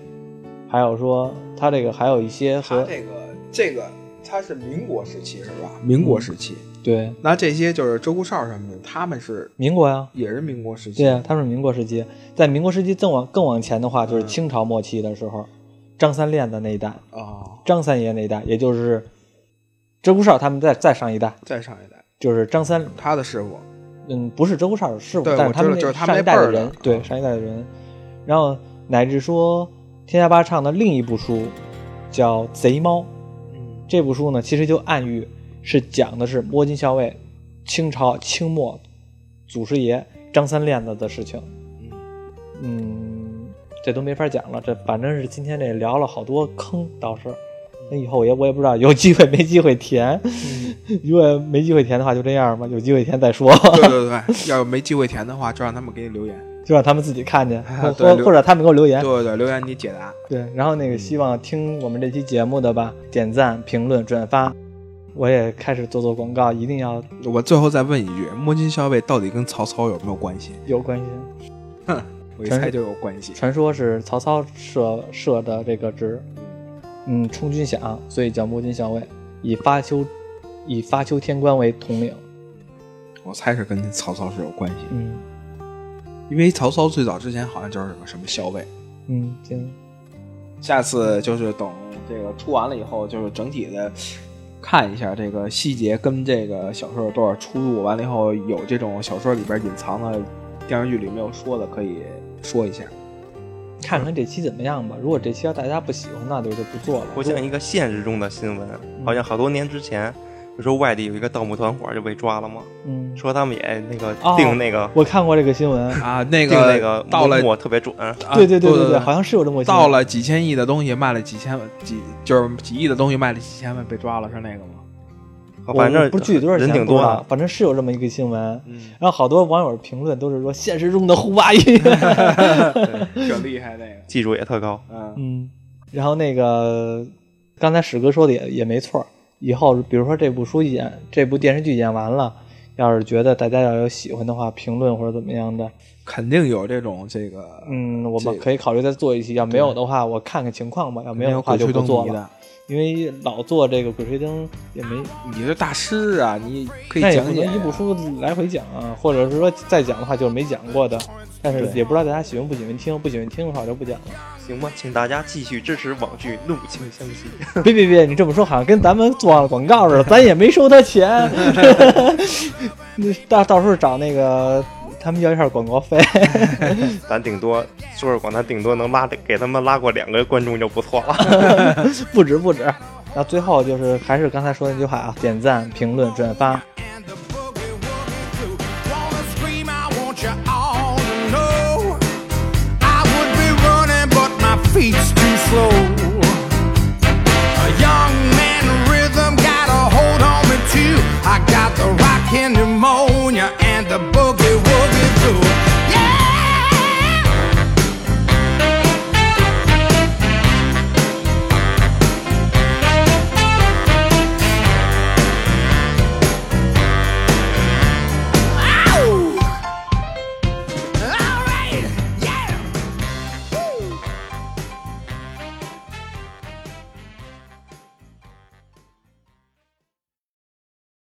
还有说他这个还有一些和这个这个他是民国时期是吧？民国时期，对。那这些就是鹧鸪哨什么的，他们是民国呀。也是民国时期。对啊，他们是民国时期，在民国时期更往更往前的话，就是清朝末期的时候，张三链的那一代，啊，张三爷那一代，也就是鹧鸪哨他们再再上一代，再上一代，就是张三，他的师傅。嗯，不是鹧鸪哨师傅，但是他们就是他上一代的人，对啊上一代的人，然后乃至说天下八唱的另一部书叫《贼猫》，嗯。这部书呢，其实就暗喻是讲的是摸金校尉清朝清末祖师爷张三链子的事情。嗯，这都没法讲了。这反正是今天这聊了好多坑，倒是。那以后也我也不知道有机会没机会填，如果没机会填的话就这样吧，有机会填再说，对对对，要是没机会填的话，就让他们给你留言。就让他们自己看见，或或者他们给我留言。对对对，留言你解答。对，然后那个希望听我们这期节目的吧，点赞、评论、转发。我也开始做做广告，一定要我最后再问一句，摸金校尉到底跟曹操有没有关系？有关系。哼 我一猜就有关系。传说是曹操设设的这个职，嗯，充军饷，所以叫摸金校尉，以发丘以发丘天官为统领。我猜是跟曹操是有关系，嗯因为曹操最早之前好像就是个什么校尉。嗯，行，下次就是等这个出完了以后，就是整体的看一下这个细节跟这个小说有多少出入。完了以后，有这种小说里边隐藏的电视剧里没有说的，可以说一下。看看这期怎么样吧。如果这期要大家不喜欢，那就就不做了。不像一个现实中的新闻，好像好多年之前，就说外地有一个盗墓团伙就被抓了嘛，嗯，说他们也那个哦定那个我看过这个新闻。啊，那个那个盗了墨墨特别准，啊对对对对对，好像是有这么个新闻到了几千亿的东西卖了几千万，几就是几亿的东西卖了几千万被抓了，是那个吗？反正不是具体多少钱人挺多的。反正是有这么一个新闻。嗯，然后好多网友评论都是说现实中的胡八一。挺厉害那个。技术也特高。嗯，嗯，然后那个刚才史哥说的也也没错儿，以后比如说这部书演这部电视剧演完了，要是觉得大家要有喜欢的话，评论或者怎么样的，肯定有这种这个嗯，我们可以考虑再做一期。要没有的话，我看看情况吧；要没有的话，就不做了。因为老做这个鬼吹灯也没，你是大师啊，你可以讲解能一部书来回讲啊，或者是说再讲的话就是没讲过的，但是也不知道大家喜欢不喜欢听，不喜欢听的话就不讲了。行吧，请大家继续支持网剧《怒晴湘西》。别别别，你这么说好像跟咱们做了广告似的，咱也没收他钱。那到到时候找那个他们要一下广告费。咱顶多就是管咱顶多能拉给他们拉过两个观众就不错了。不止不止。那最后就是还是刚才说那句话啊点赞评论转发。The rockin' pneumonia and the boogie